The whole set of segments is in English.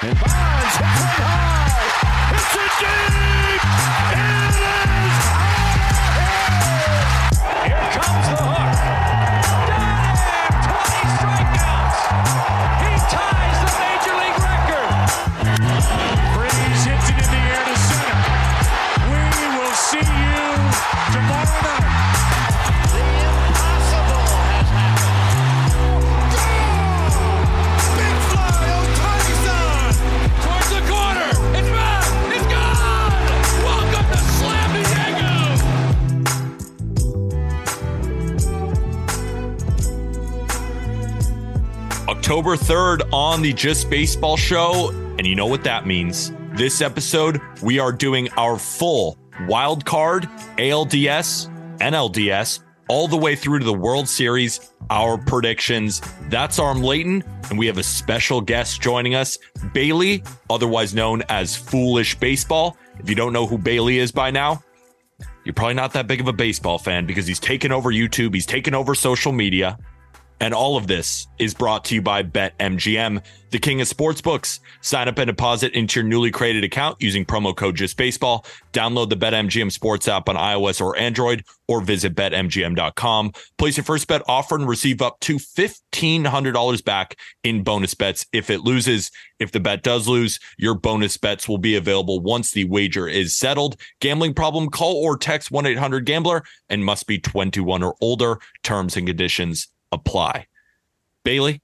And Bonds high. Hits it deep. It October 3rd on the Just Baseball Show. And you know what that means. This episode, we are doing our full wild card, ALDS, NLDS, all the way through to the World Series, our predictions. That's Aram Leighton, and we have a special guest joining us, Bailey, otherwise known as Foolish Baseball. If you don't know who Bailey is by now, you're probably not that big of a baseball fan because he's taken over YouTube, he's taken over social media. And all of this is brought to you by BetMGM, the king of sportsbooks. Sign up and deposit into your newly created account using promo code JustBaseball. Download the BetMGM Sports app on iOS or Android, or visit BetMGM.com. Place your first bet offer and receive up to $1,500 back in bonus bets if it loses. If the bet does lose, your bonus bets will be available once the wager is settled. Gambling problem? Call or text 1-800-GAMBLER and must be 21 or older. Terms and conditions apply. Bailey,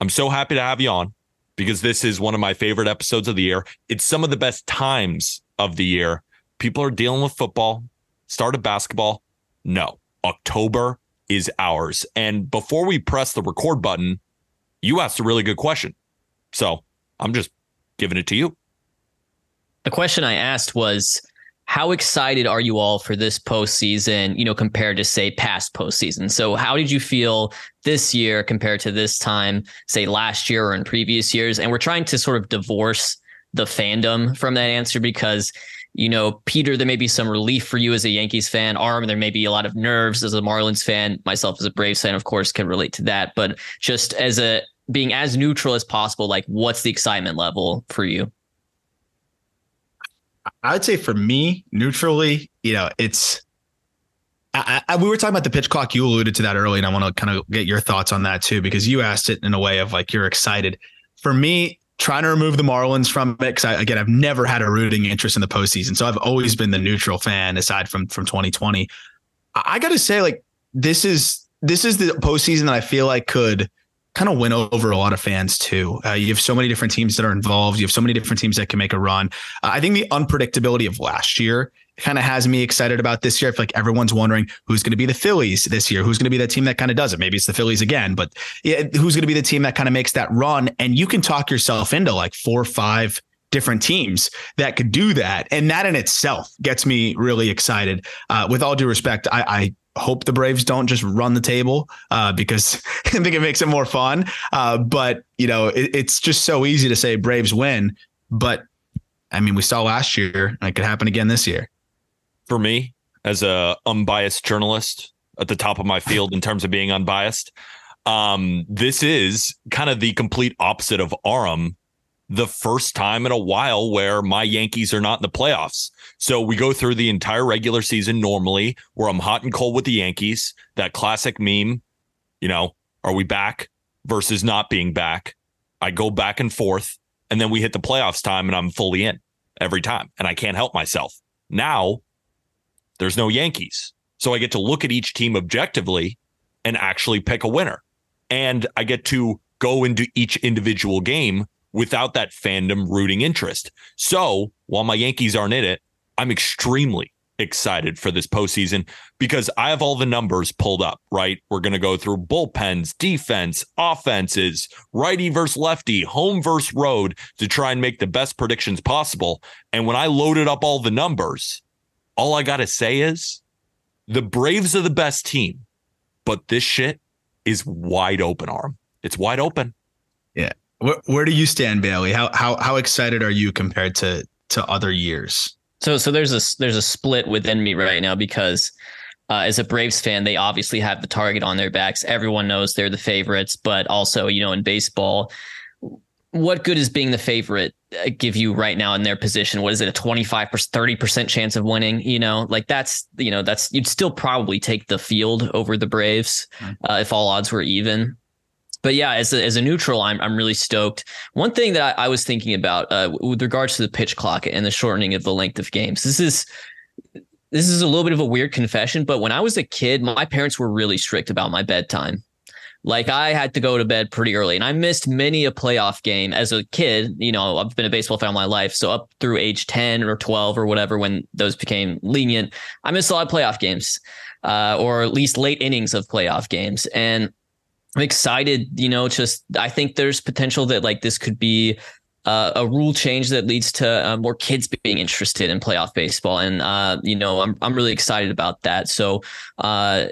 I'm so happy to have you on because this is one of my favorite episodes of the year. It's some of the best times of the year. People are dealing with football, start of basketball. No, October is ours. And before we press the record button, you asked a really good question. So I'm just giving it to you. The question I asked was how excited are you all for this postseason, you know, compared to say past postseason? So how did you feel this year compared to this time, say last year or in previous years? And we're trying to sort of divorce the fandom from that answer because you know, Peter, there may be some relief for you as a Yankees fan. Arm, there may be a lot of nerves as a Marlins fan. Myself as a Braves fan, of course, can relate to that. But just as a being as neutral as possible, like what's the excitement level for you? I'd say for me, neutrally, you know, it's. I, I, we were talking about the pitch clock. You alluded to that early, and I want to kind of get your thoughts on that too, because you asked it in a way of like you're excited. For me, trying to remove the Marlins from it, because again, I've never had a rooting interest in the postseason, so I've always been the neutral fan, aside from from 2020. I, I got to say, like this is this is the postseason that I feel like could kind of win over a lot of fans too. Uh, you have so many different teams that are involved. You have so many different teams that can make a run. Uh, I think the unpredictability of last year kind of has me excited about this year. I feel like everyone's wondering who's going to be the Phillies this year. Who's going to be that team that kind of does it? Maybe it's the Phillies again, but yeah, who's going to be the team that kind of makes that run? And you can talk yourself into like four or five different teams that could do that. And that in itself gets me really excited. Uh, with all due respect, I, I hope the Braves don't just run the table uh, because I think it makes it more fun. Uh, but you know, it, it's just so easy to say Braves win, but I mean, we saw last year, and it could happen again this year. For me, as a unbiased journalist at the top of my field in terms of being unbiased, um, this is kind of the complete opposite of Aram. The first time in a while where my Yankees are not in the playoffs. So we go through the entire regular season normally where I'm hot and cold with the Yankees. That classic meme, you know, are we back versus not being back? I go back and forth. And then we hit the playoffs time and I'm fully in every time. And I can't help myself. Now there's no Yankees. So I get to look at each team objectively and actually pick a winner. And I get to go into each individual game without that fandom rooting interest. So while my Yankees aren't in it, I'm extremely, excited for this postseason because I have all the numbers pulled up, right? We're going to go through bullpens, defense, offenses, righty versus lefty, home versus road to try and make the best predictions possible. And when I loaded up all the numbers, all I got to say is the Braves are the best team, but this shit is wide open, arm. It's wide open. Yeah. Where, where do you stand, Bailey? How how how excited are you compared to to other years? So so there's a there's a split within me right now because uh, as a Braves fan, they obviously have the target on their backs. Everyone knows they're the favorites, but also you know in baseball, what good is being the favorite uh, give you right now in their position? What is it, a twenty five percent 30 percent chance of winning? You know, like that's you know that's you'd still probably take the field over the Braves hmm. uh, if all odds were even but yeah, as a, as a neutral, I'm I'm really stoked. One thing that I, I was thinking about uh, with regards to the pitch clock and the shortening of the length of games, this is this is a little bit of a weird confession, but when I was a kid, my parents were really strict about my bedtime. Like I had to go to bed pretty early, and I missed many a playoff game as a kid. You know, I've been a baseball fan all my life, so up through age ten or twelve or whatever, when those became lenient, I missed a lot of playoff games, uh, or at least late innings of playoff games, and I'm excited, you know, just I think there's potential that like this could be uh, a rule change that leads to uh, more kids being interested in playoff baseball, and uh, you know I'm I'm really excited about that. So uh,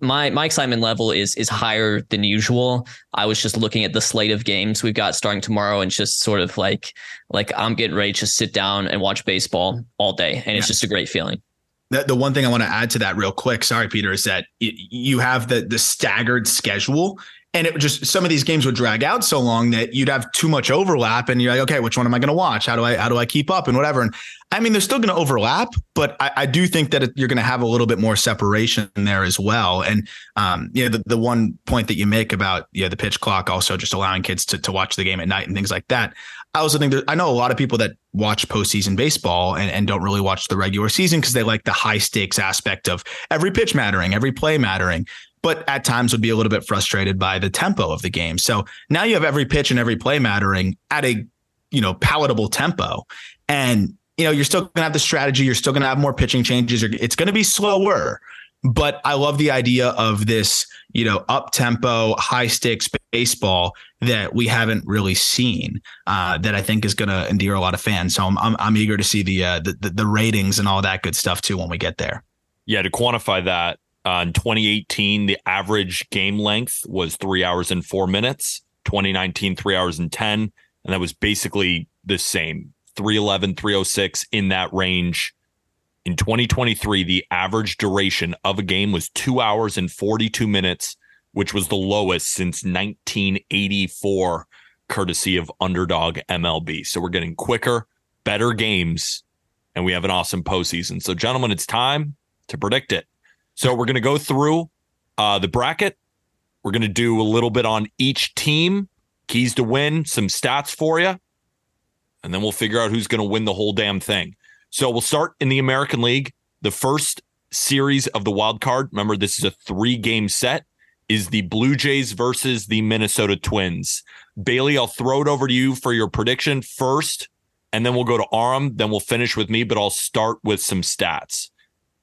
my my excitement level is is higher than usual. I was just looking at the slate of games we've got starting tomorrow, and just sort of like like I'm getting ready to sit down and watch baseball all day, and it's just a great feeling. The, the one thing I want to add to that real quick, sorry, Peter, is that you have the the staggered schedule and it just some of these games would drag out so long that you'd have too much overlap and you're like okay which one am i going to watch? How do i how do i keep up? and whatever and i mean they're still going to overlap but I, I, do think that you're going to have a little bit more separation there as well and um you know the, the one point that you make about you know the pitch clock also just allowing kids to, to watch the game at night and things like that I also think that I know a lot of people that watch postseason baseball and, and don't really watch the regular season because they like the high stakes aspect of every pitch mattering, every play mattering, but at times would be a little bit frustrated by the tempo of the game. So now you have every pitch and every play mattering at a you know palatable tempo, and you know you're still going to have the strategy. You're still going to have more pitching changes. It's going to be slower, but I love the idea of this, you know, up tempo, high stakes baseball that we haven't really seen. Uh, that I think is going to endear a lot of fans. So I'm I'm, I'm eager to see the, uh, the the ratings and all that good stuff too when we get there. Yeah, to quantify that, uh, in 2018, the average game length was three hours and four minutes. 2019, three hours and 10. And that was basically the same 311, 306 in that range. In 2023, the average duration of a game was two hours and 42 minutes, which was the lowest since 1984, courtesy of underdog MLB. So we're getting quicker, better games, and we have an awesome postseason. So, gentlemen, it's time to predict it. So we're going to go through uh, the bracket. We're going to do a little bit on each team, keys to win, some stats for you, and then we'll figure out who's going to win the whole damn thing. So we'll start in the American League. The first series of the wild card, remember this is a three game set, is the Blue Jays versus the Minnesota Twins. Bailey, I'll throw it over to you for your prediction first, and then we'll go to Aram. Then we'll finish with me, but I'll start with some stats.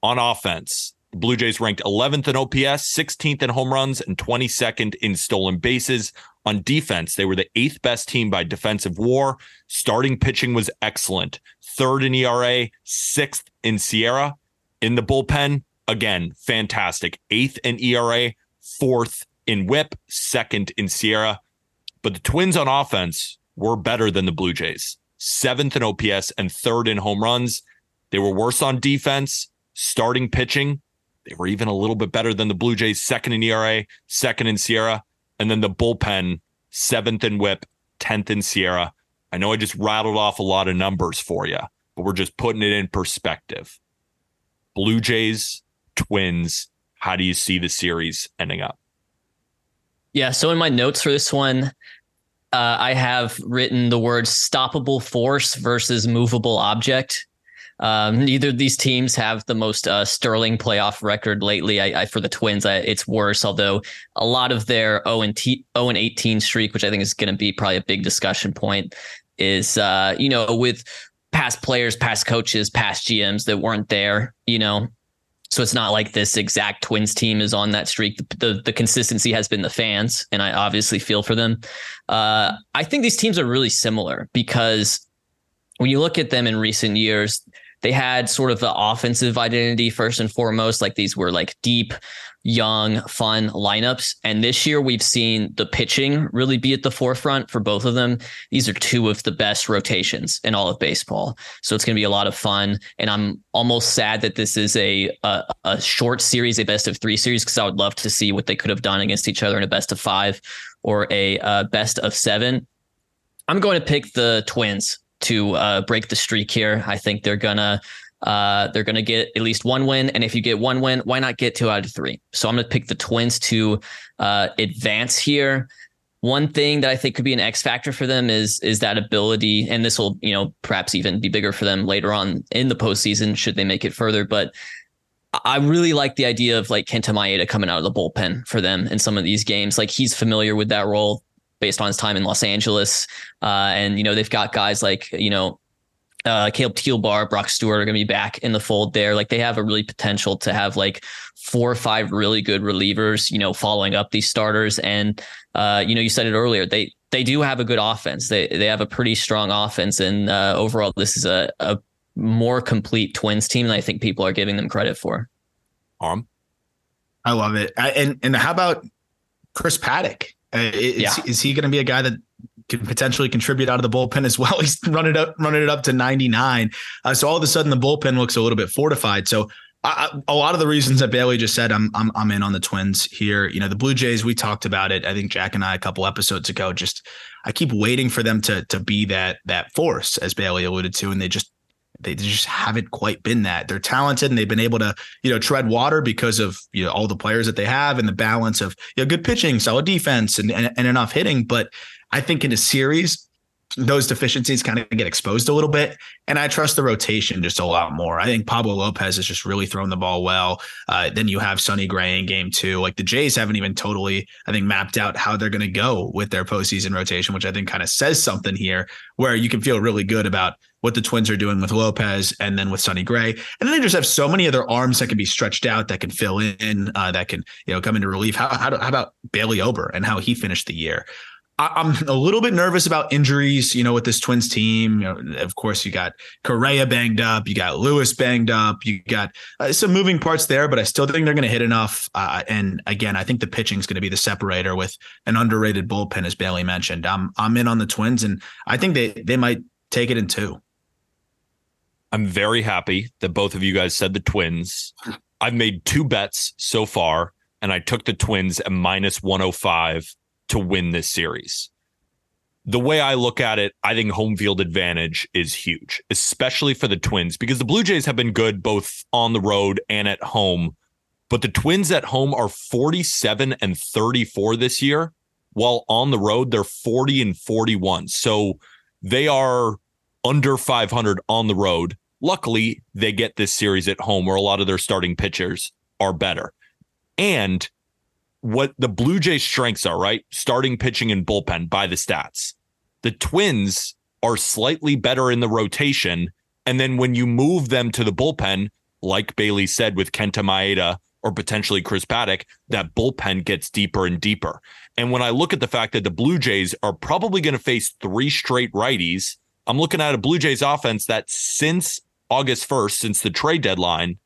On offense, the Blue Jays ranked 11th in OPS, 16th in home runs, and 22nd in stolen bases. On defense, they were the eighth best team by defensive WAR. Starting pitching was excellent third in ERA, sixth in SIERA. In the bullpen, again, fantastic. Eighth in ERA, fourth in WHIP, second in SIERA. But the Twins on offense were better than the Blue Jays. Seventh in OPS and third in home runs. They were worse on defense. Starting pitching, they were even a little bit better than the Blue Jays, second in ERA, second in SIERA. And then the bullpen, seventh in WHIP, 10th in SIERA. I know I just rattled off a lot of numbers for you, but we're just putting it in perspective. Blue Jays, Twins, how do you see the series ending up? Yeah. So in my notes for this one, uh, I have written the word stoppable force versus movable object. Um, neither of these teams have the most uh, sterling playoff record lately. I, I for the Twins, I, it's worse. Although a lot of their 0 and T, 0 and 18 streak, which I think is going to be probably a big discussion point, is uh, you know with past players, past coaches, past GMs that weren't there, you know. So it's not like this exact Twins team is on that streak. The, the, the consistency has been the fans, and I obviously feel for them. Uh, I think these teams are really similar because when you look at them in recent years, they had sort of the offensive identity first and foremost. Like these were like deep, young, fun lineups. And this year we've seen the pitching really be at the forefront for both of them. These are two of the best rotations in all of baseball. So it's going to be a lot of fun. And I'm almost sad that this is a a, a short series, a best of three series, because I would love to see what they could have done against each other in a best of five or a uh, best of seven. I'm going to pick the Twins to uh, break the streak here. I think they're gonna uh, they're gonna get at least one win, and if you get one win, why not get two out of three? So I'm gonna pick the Twins to uh, advance here. One thing that I think could be an X factor for them is is that ability, and this will you know perhaps even be bigger for them later on in the postseason should they make it further. But I really like the idea of like Kenta Maeda coming out of the bullpen for them in some of these games. Like he's familiar with that role based on his time in Los Angeles. Uh, and, you know, they've got guys like, you know, uh, Caleb Thielbar, Brock Stewart are going to be back in the fold there. Like they have a really potential to have like four or five really good relievers, you know, following up these starters. And, uh, you know, you said it earlier, they, they do have a good offense. They, they have a pretty strong offense. And uh, overall, this is a, a more complete Twins team than I think people are giving them credit for. Um, I love it. I, and, and how about Chris Paddack? Uh, is, yeah. is he going to be a guy that can potentially contribute out of the bullpen as well? He's running it up, running it up to 99. Uh, so all of a sudden the bullpen looks a little bit fortified. So I, a lot of the reasons that Bailey just said, I'm, I'm I'm in on the Twins here. You know, the Blue Jays, we talked about it. I think Jack and I a couple episodes ago. Just I keep waiting for them to to be that that force, as Bailey alluded to, and they just they just haven't quite been that. They're talented and they've been able to, you know, tread water because of you know all the players that they have and the balance of you know good pitching, solid defense, and and, and enough hitting. But I think in a series, those deficiencies kind of get exposed a little bit. And I trust the rotation just a lot more. I think Pablo Lopez has just really thrown the ball well. Uh, then you have Sonny Gray in game two. Like the Jays haven't even totally, I think, mapped out how they're going to go with their postseason rotation, which I think kind of says something here where you can feel really good about what the Twins are doing with Lopez and then with Sonny Gray. And then they just have so many other arms that can be stretched out, that can fill in, uh, that can, you know, come into relief. How, how, how about Bailey Ober and how he finished the year? I'm a little bit nervous about injuries, you know, with this Twins team. You know, of course, you got Correa banged up, you got Lewis banged up, you got uh, some moving parts there, but I still think they're going to hit enough. Uh, and again, I think the pitching is going to be the separator with an underrated bullpen, as Bailey mentioned. I'm I'm in on the Twins, and I think they they might take it in two. I'm very happy that both of you guys said the Twins. I've made two bets so far, and I took the Twins at minus 105 to win this series. The way I look at it, I think home field advantage is huge, especially for the Twins, because the Blue Jays have been good both on the road and at home. But the Twins at home are 47 and 34 this year, while on the road, they're 40 and 41. So they are under 500 on the road. Luckily, they get this series at home where a lot of their starting pitchers are better. And what the Blue Jays' strengths are, right? Starting pitching and bullpen by the stats. The Twins are slightly better in the rotation. And then when you move them to the bullpen, like Bailey said with Kenta Maeda or potentially Chris Paddack, that bullpen gets deeper and deeper. And when I look at the fact that the Blue Jays are probably going to face three straight righties, I'm looking at a Blue Jays offense that since August 1st, since the trade deadline,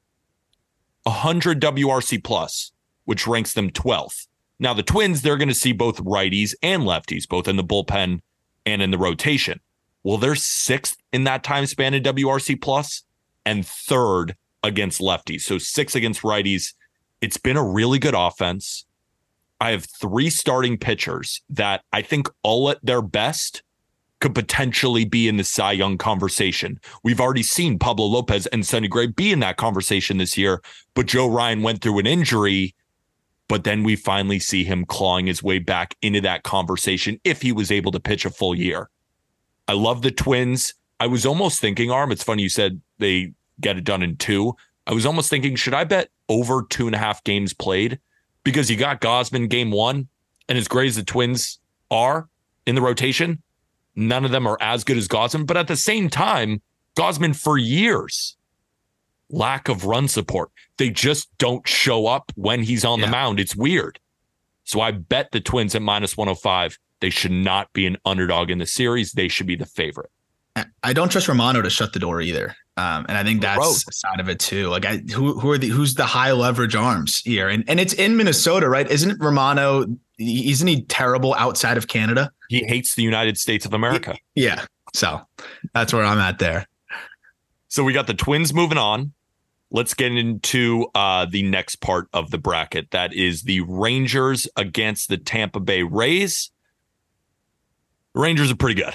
100 WRC plus which ranks them 12th. Now, the Twins, they're going to see both righties and lefties, both in the bullpen and in the rotation. Well, they're sixth in that time span in WRC plus and third against lefties. So six against righties. It's been a really good offense. I have three starting pitchers that I think all at their best could potentially be in the Cy Young conversation. We've already seen Pablo Lopez and Sonny Gray be in that conversation this year, but Joe Ryan went through an injury but then we finally see him clawing his way back into that conversation if he was able to pitch a full year. I love the Twins. I was almost thinking, Arm, it's funny you said they get it done in two. I was almost thinking, should I bet over two and a half games played? Because you got Gausman game one, and as great as the Twins are in the rotation, none of them are as good as Gausman. But at the same time, Gausman for years. Lack of run support. They just don't show up when he's on Yeah. the mound. It's weird. So I bet the Twins at minus 105. They should not be an underdog in the series. They should be the favorite. I don't trust Romano to shut the door either. Um, and I think that's Road. a side of it too. Like I, who, who are the, who's the high leverage arms here? And, and it's in Minnesota, right? Isn't Romano, isn't he terrible outside of Canada? He hates the United States of America. Yeah. So that's where I'm at there. So we got the Twins moving on. Let's get into uh, the next part of the bracket. That is the Rangers against the Tampa Bay Rays. Rangers are pretty good.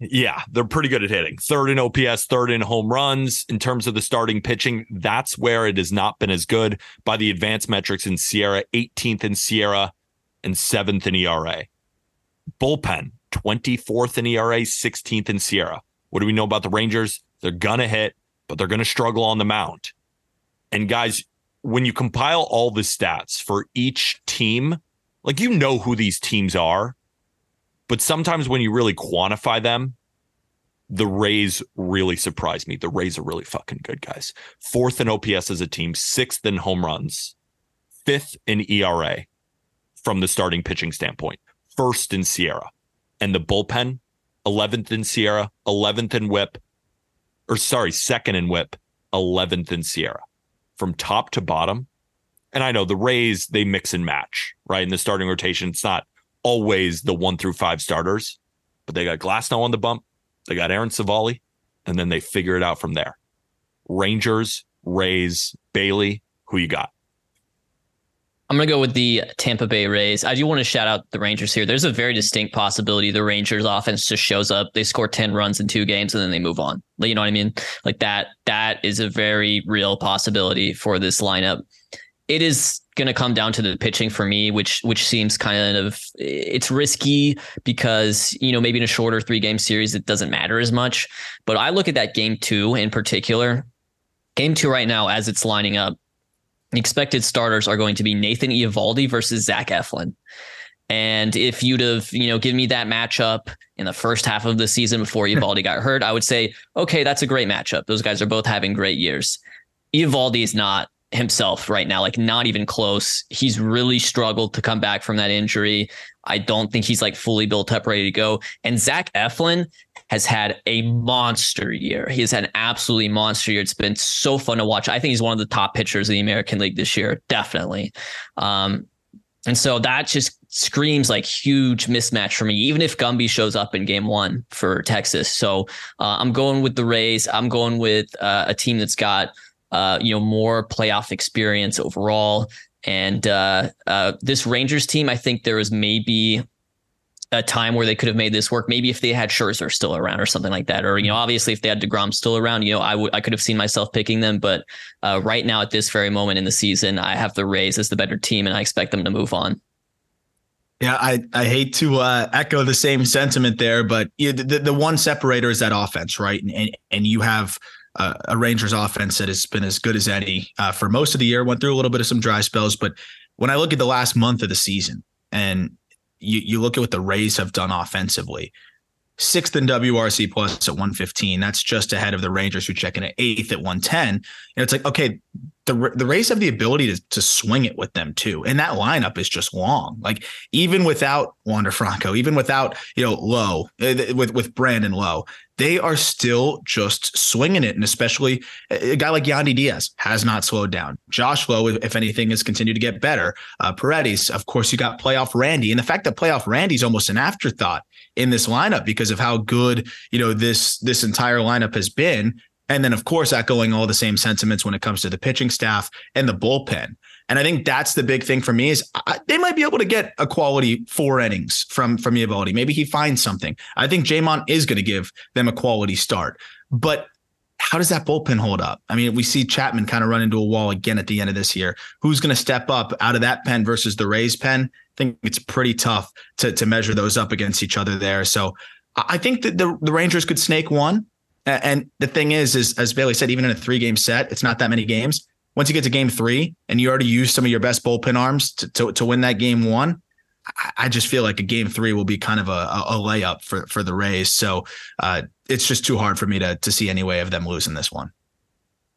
Yeah, they're pretty good at hitting. Third in OPS, third in home runs. In terms of the starting pitching, that's where it has not been as good by the advanced metrics in SIERA, 18th in SIERA, and seventh in ERA. Bullpen, 24th in ERA, 16th in SIERA. What do we know about the Rangers? They're going to hit, but they're going to struggle on the mound. And guys, when you compile all the stats for each team, like you know who these teams are, but sometimes when you really quantify them, the Rays really surprise me. The Rays are really fucking good, guys. Fourth in OPS as a team, sixth in home runs, fifth in ERA from the starting pitching standpoint, first in SIERA. And the bullpen, 11th in SIERA, 11th in WHIP, or sorry, second in WHIP, 11th in SIERA. From top to bottom. And I know the Rays, they mix and match, right? In the starting rotation, it's not always the one through five starters, but they got Glasnow on the bump, they got Aaron Civale, and then they figure it out from there. Rangers, Rays, Bailey, who you got? I'm going to go with the Tampa Bay Rays. I do want to shout out the Rangers here. There's a very distinct possibility the Rangers offense just shows up, they score 10 runs in two games and then they move on. You know what I mean? Like that that is a very real possibility for this lineup. It is going to come down to the pitching for me, which which seems kind of it's risky because, you know, maybe in a shorter 3-game series it doesn't matter as much, but I look at that game 2 in particular. Game 2 right now as it's lining up expected starters are going to be Nathan Eovaldi versus Zach Eflin. And if you'd have, you know, given me that matchup in the first half of the season before Eovaldi got hurt, I would say, okay, that's a great matchup. Those guys are both having great years. Eovaldi is not himself right now, like not even close. He's really struggled to come back from that injury. I don't think he's like fully built up, ready to go. And Zach Eflin has had a monster year. He has had an absolutely monster year. It's been so fun to watch. I think he's one of the top pitchers in the American League this year, definitely. Um, and so that just screams like huge mismatch for me, even if Gumby shows up in game one for Texas. So uh, I'm going with the Rays. I'm going with uh, a team that's got uh, you know more playoff experience overall. And uh, uh, this Rangers team, I think there is maybe a time where they could have made this work. Maybe if they had Scherzer still around or something like that, or you know, obviously if they had Degrom still around, you know, I would I could have seen myself picking them. But uh, right now, at this very moment in the season, I have the Rays as the better team, and I expect them to move on. Yeah, I, I hate to uh, echo the same sentiment there, but the, the one separator is that offense, right? And and, and you have uh, a Rangers offense that has been as good as any uh, for most of the year. Went through a little bit of some dry spells, but when I look at the last month of the season and you you look at what the Rays have done offensively, sixth in WRC plus at 115. That's just ahead of the Rangers, who check in at eighth at 110. And it's like, okay, the the Rays have the ability to to swing it with them too, and that lineup is just long. Like even without Wander Franco, even without you know Lowe, uh, with with Brandon Lowe, they are still just swinging it. And especially a guy like Yandy Diaz has not slowed down. Josh Lowe, if anything, has continued to get better. Uh, Paredes, of course, you got playoff Randy, and the fact that playoff Randy's almost an afterthought in this lineup because of how good you know this this entire lineup has been. And then, of course, echoing all the same sentiments when it comes to the pitching staff and the bullpen. And I think that's the big thing for me is I, they might be able to get a quality four innings from from Eovaldi. Maybe he finds something. I think Jamon is going to give them a quality start. But how does that bullpen hold up? I mean, we see Chapman kind of run into a wall again at the end of this year. Who's going to step up out of that pen versus the Rays pen? I think it's pretty tough to to measure those up against each other there. So I think that the, the Rangers could snake one. And the thing is, is as Bailey said, even in a three game set, it's not that many games. Once you get to game three and you already used some of your best bullpen arms to, to, to win that game one, I just feel like a game three will be kind of a, a layup for for the Rays. So uh, it's just too hard for me to to see any way of them losing this one.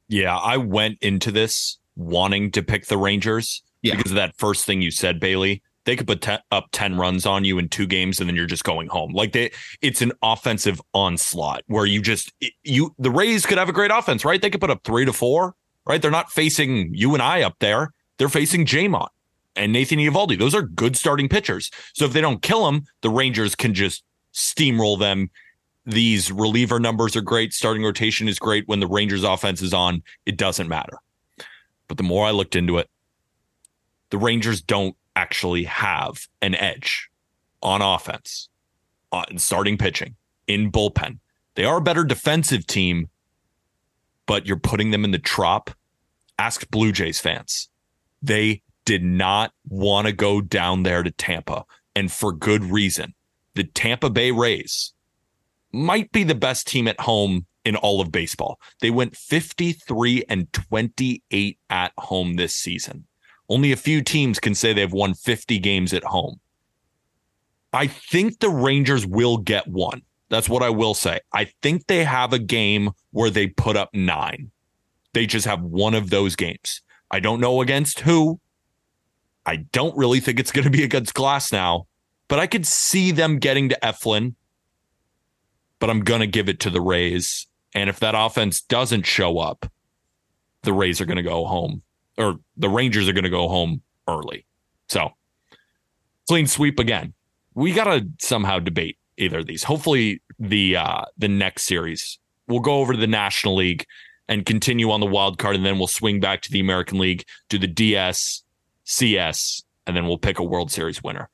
Yeah, I went into this wanting to pick the Rangers yeah. because of that first thing you said, Bailey. They could put up 10 runs on you in two games and then you're just going home. Like they it's an offensive onslaught where you just you the Rays could have a great offense, right? They could put up 3 to 4, right? They're not facing you and I up there. They're facing Jamon and Nathan Eovaldi. Those are good starting pitchers. So if they don't kill them, the Rangers can just steamroll them these reliever numbers are great. Starting rotation is great. When the Rangers offense is on, it doesn't matter. But the more I looked into it, the Rangers don't actually have an edge on offense, uh, on starting pitching, in bullpen. They are a better defensive team, but you're putting them in the trop. Ask Blue Jays fans. They did not want to go down there to Tampa, and for good reason. The Tampa Bay Rays might be the best team at home in all of baseball. They went 53 and 28 at home this season. Only a few teams can say they've won 50 games at home. I think the Rangers will get one. That's what I will say. I think they have a game where they put up nine. They just have one of those games. I don't know against who. I don't really think it's going to be against Glasnow, but I could see them getting to Eflin but I'm going to give it to the Rays. And if that offense doesn't show up, the Rays are going to go home or the Rangers are going to go home early. So clean sweep again. We got to somehow debate either of these. Hopefully the uh the next series we'll go over to the National League and continue on the wild card and then we'll swing back to the American League, do the DS, CS, and then we'll pick a World Series winner.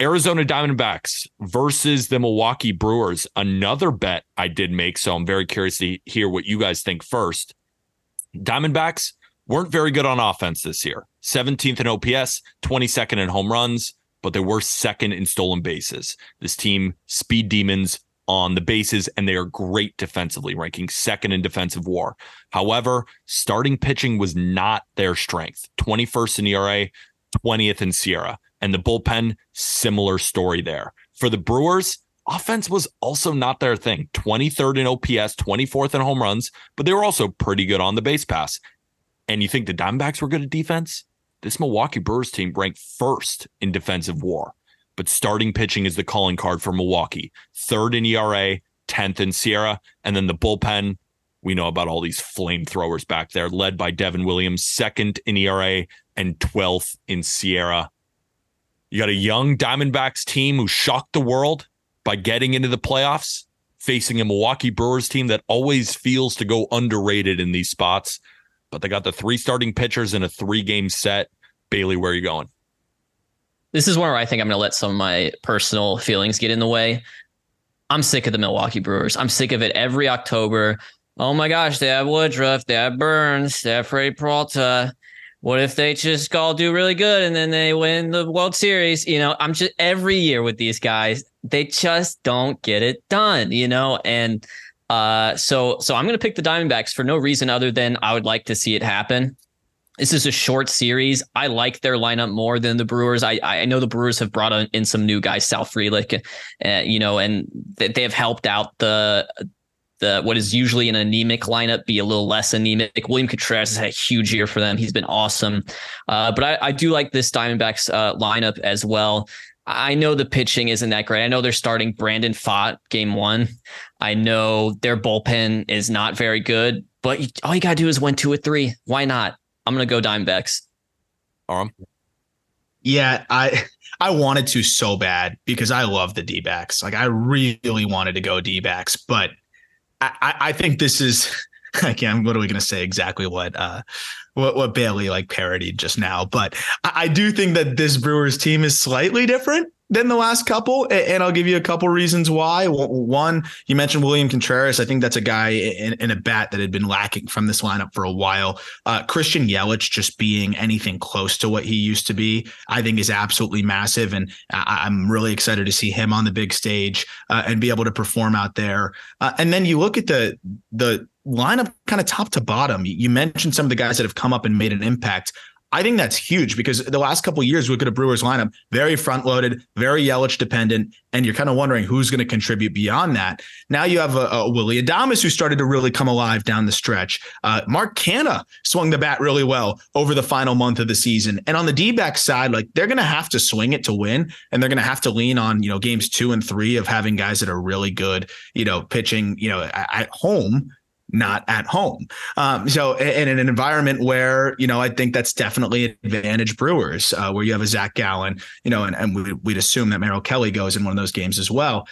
Arizona Diamondbacks versus the Milwaukee Brewers. Another bet I did make. So I'm very curious to hear what you guys think first. Diamondbacks weren't very good on offense this year 17th in OPS, 22nd in home runs, but they were second in stolen bases. This team, speed demons on the bases, and they are great defensively, ranking second in defensive WAR. However, starting pitching was not their strength 21st in ERA, 20th in SIERA. And the bullpen, similar story there. For the Brewers, offense was also not their thing. 23rd in OPS, 24th in home runs, but they were also pretty good on the base pass. And you think the Diamondbacks were good at defense? This Milwaukee Brewers team ranked first in defensive WAR, but starting pitching is the calling card for Milwaukee. Third in ERA, 10th in SIERA, and then the bullpen. We know about all these flamethrowers back there, led by Devin Williams, second in ERA and 12th in SIERA. You got a young Diamondbacks team who shocked the world by getting into the playoffs, facing a Milwaukee Brewers team that always feels to go underrated in these spots. But they got the three starting pitchers in a three game set. Bailey, where are you going? This is where I think I'm going to let some of my personal feelings get in the way. I'm sick of the Milwaukee Brewers. I'm sick of it every October. Oh my gosh, they have Woodruff, they have Burnes, they have Freddie Peralta. What if they just all do really good and then they win the World Series? You know, I'm just every year with these guys, they just don't get it done, you know, and uh, so so I'm going to pick the Diamondbacks for no reason other than I would like to see it happen. This is a short series. I like their lineup more than the Brewers. I I know the Brewers have brought in some new guys, Sal Frelick, uh, you know, and they have helped out the the what is usually an anemic lineup be a little less anemic. William Contreras has had a huge year for them. He's been awesome. Uh, but I, I, do like this Diamondbacks uh, lineup as well. I know the pitching isn't that great. I know they're starting Brandon Pfaadt game one. I know their bullpen is not very good, but all you got to do is win two or three. Why not? I'm going to go Diamondbacks. Um, yeah, I I wanted to so bad because I love the D backs. Like I really wanted to go D backs, but I, I think this is again, what are we going to say exactly what uh, what what Bailey like parodied just now? But I, I, do think that this Brewers team is slightly different than the last couple, and I'll give you a couple reasons why. One, you mentioned William Contreras. I think that's a guy in, in a bat that had been lacking from this lineup for a while. Uh, Christian Yelich just being anything close to what he used to be, I think is absolutely massive, and I, am really excited to see him on the big stage uh, and be able to perform out there. Uh, and then you look at the the lineup kind of top to bottom. You mentioned some of the guys that have come up and made an impact. I think that's huge because the last couple years, we look at a Brewers lineup, very front loaded, very Yelich dependent, and you're kind of wondering who's going to contribute beyond that. Now you have a, a, Willy Adames who started to really come alive down the stretch. Uh, Mark Canha swung the bat really well over the final month of the season. And on the D back side, like they're going to have to swing it to win, and they're going to have to lean on, you know, games two and three of having guys that are really good, you know, pitching, you know, at home not at home. Um, so in, an environment where, you know, I think that's definitely an advantage Brewers, uh, where you have a Zach Gallen, you know, and, and we, would assume that Merrill Kelly goes in one of those games as well.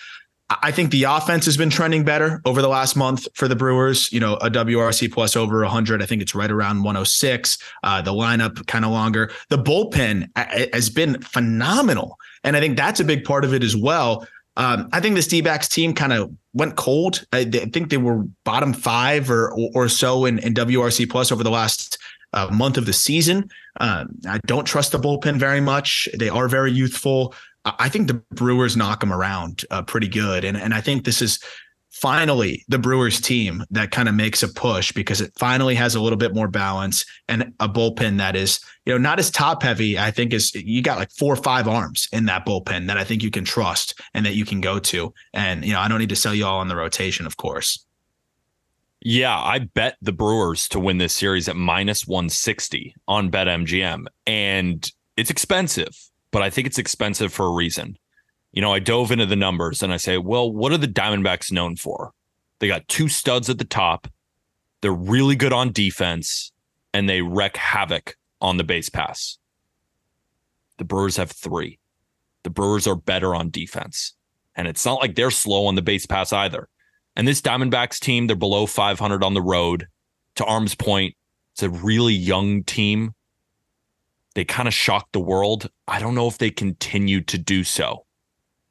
I think the offense has been trending better over the last month for the Brewers. You know, a WRC plus over 100. I think it's right around 106. Uh, the lineup kind of longer. The bullpen has been phenomenal. And I think that's a big part of it as well. Um, I think this D backs team kind of went cold. I, I, think they were bottom five or or, so in, in WRC plus over the last uh, month of the season. Um, I don't trust the bullpen very much. They are very youthful. I think the Brewers knock them around uh, pretty good, and and I think this is finally the Brewers team that kind of makes a push because it finally has a little bit more balance and a bullpen that is, you know, not as top heavy. I think is you got like four or five arms in that bullpen that I think you can trust and that you can go to. And, you know, I don't need to sell you all on the rotation, of course. Yeah, I bet the Brewers to win this series at minus 160 on BetMGM. And it's expensive, but I think it's expensive for a reason you know, I dove into the numbers and I say, well, what are the Diamondbacks known for? They got two studs at the top. They're really good on defense and they wreak havoc on the base pass. The Brewers have three. The Brewers are better on defense. And it's not like they're slow on the base pass either. And this Diamondbacks team, they're below 500 on the road. To Arm's point, it's a really young team. They kind of shocked the world. I don't know if they continue to do so.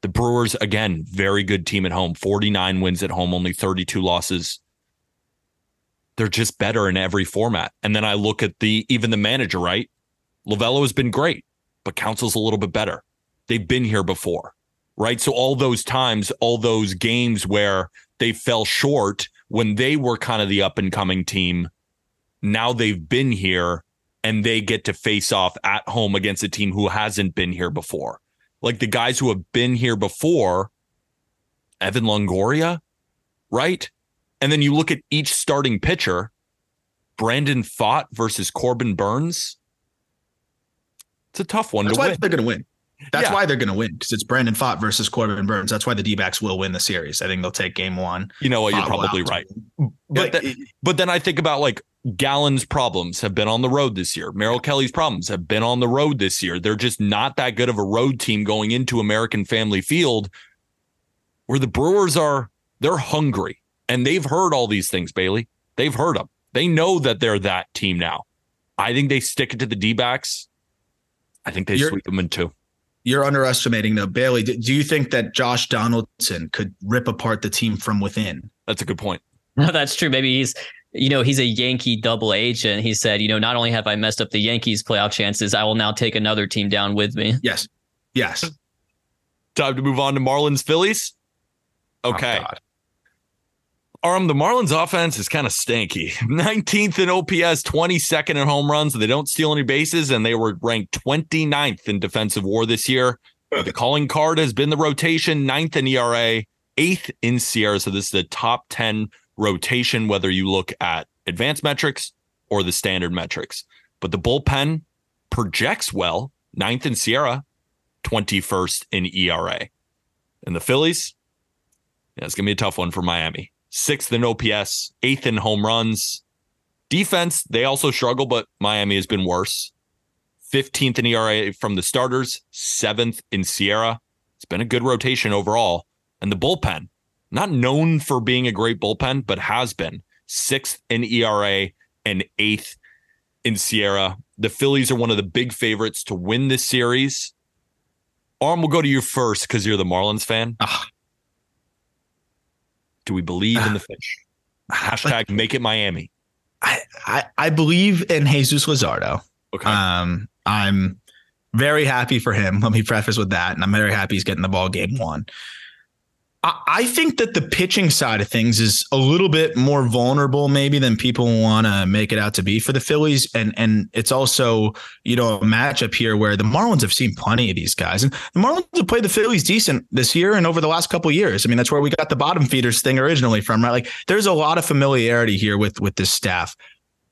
The Brewers, again, very good team at home, 49 wins at home, only 32 losses. They're just better in every format. And then I look at the even the manager, right? Lovullo has been great, but Counsell's a little bit better. They've been here before, right? So all those times, all those games where they fell short when they were kind of the up and coming team, now they've been here and they get to face off at home against a team who hasn't been here before like the guys who have been here before, Evan Longoria, right? And then you look at each starting pitcher, Brandon Pfaadt versus Corbin Burnes. It's a tough one That's to why win. They're going to win. That's yeah. why they're going to win because it's Brandon Pfaadt versus Corbin Burnes. That's why the D backs will win the series. I think they'll take game one. You know what? You're probably right. But, th- but then I think about like Gallen's problems have been on the road this year. Merrill Kelly's problems have been on the road this year. They're just not that good of a road team going into American Family Field where the Brewers are, they're hungry and they've heard all these things, Bailey. They've heard them. They know that they're that team now. I think they stick it to the D backs. I think they you're, sweep them in two. You're underestimating though, Bailey. Do you think that Josh Donaldson could rip apart the team from within? That's a good point. No, that's true. Maybe he's you know, he's a Yankee double agent. He said, you know, not only have I messed up the Yankees playoff chances, I will now take another team down with me. Yes. Yes. Time to move on to Marlins Phillies. Oh, okay. Oh, Arm, um, the Marlins offense is kind of stanky. 19th in OPS, 22nd in home runs. They don't steal any bases, and they were ranked 29th in defensive WAR this year. The calling card has been the rotation, ninth in ERA, eighth in SIERA. So this is the top 10 rotation, whether you look at advanced metrics or the standard metrics. But the bullpen projects well, ninth in SIERA, 21st in ERA. And the Phillies, yeah, it's going to be a tough one for Miami. Sixth in OPS, eighth in home runs. Defense, they also struggle, but Miami has been worse. 15th in ERA from the starters, seventh in SIERA. It's been a good rotation overall. And the bullpen, not known for being a great bullpen, but has been sixth in ERA and eighth in SIERA. The Phillies are one of the big favorites to win this series. Arm, we'll go to you first because you're the Marlins fan. Ugh. Do we believe in the fish? Hashtag make it Miami. I, I, I believe in Jesus Luzardo. Okay. Um, I'm very happy for him. Let me preface with that. And I'm very happy he's getting the ball game one. I think that the pitching side of things is a little bit more vulnerable, maybe than people want to make it out to be for the Phillies, and and it's also you know a matchup here where the Marlins have seen plenty of these guys, and the Marlins have played the Phillies decent this year and over the last couple years. I mean, that's where we got the bottom feeders thing originally from, right? Like, there's a lot of familiarity here with with this staff.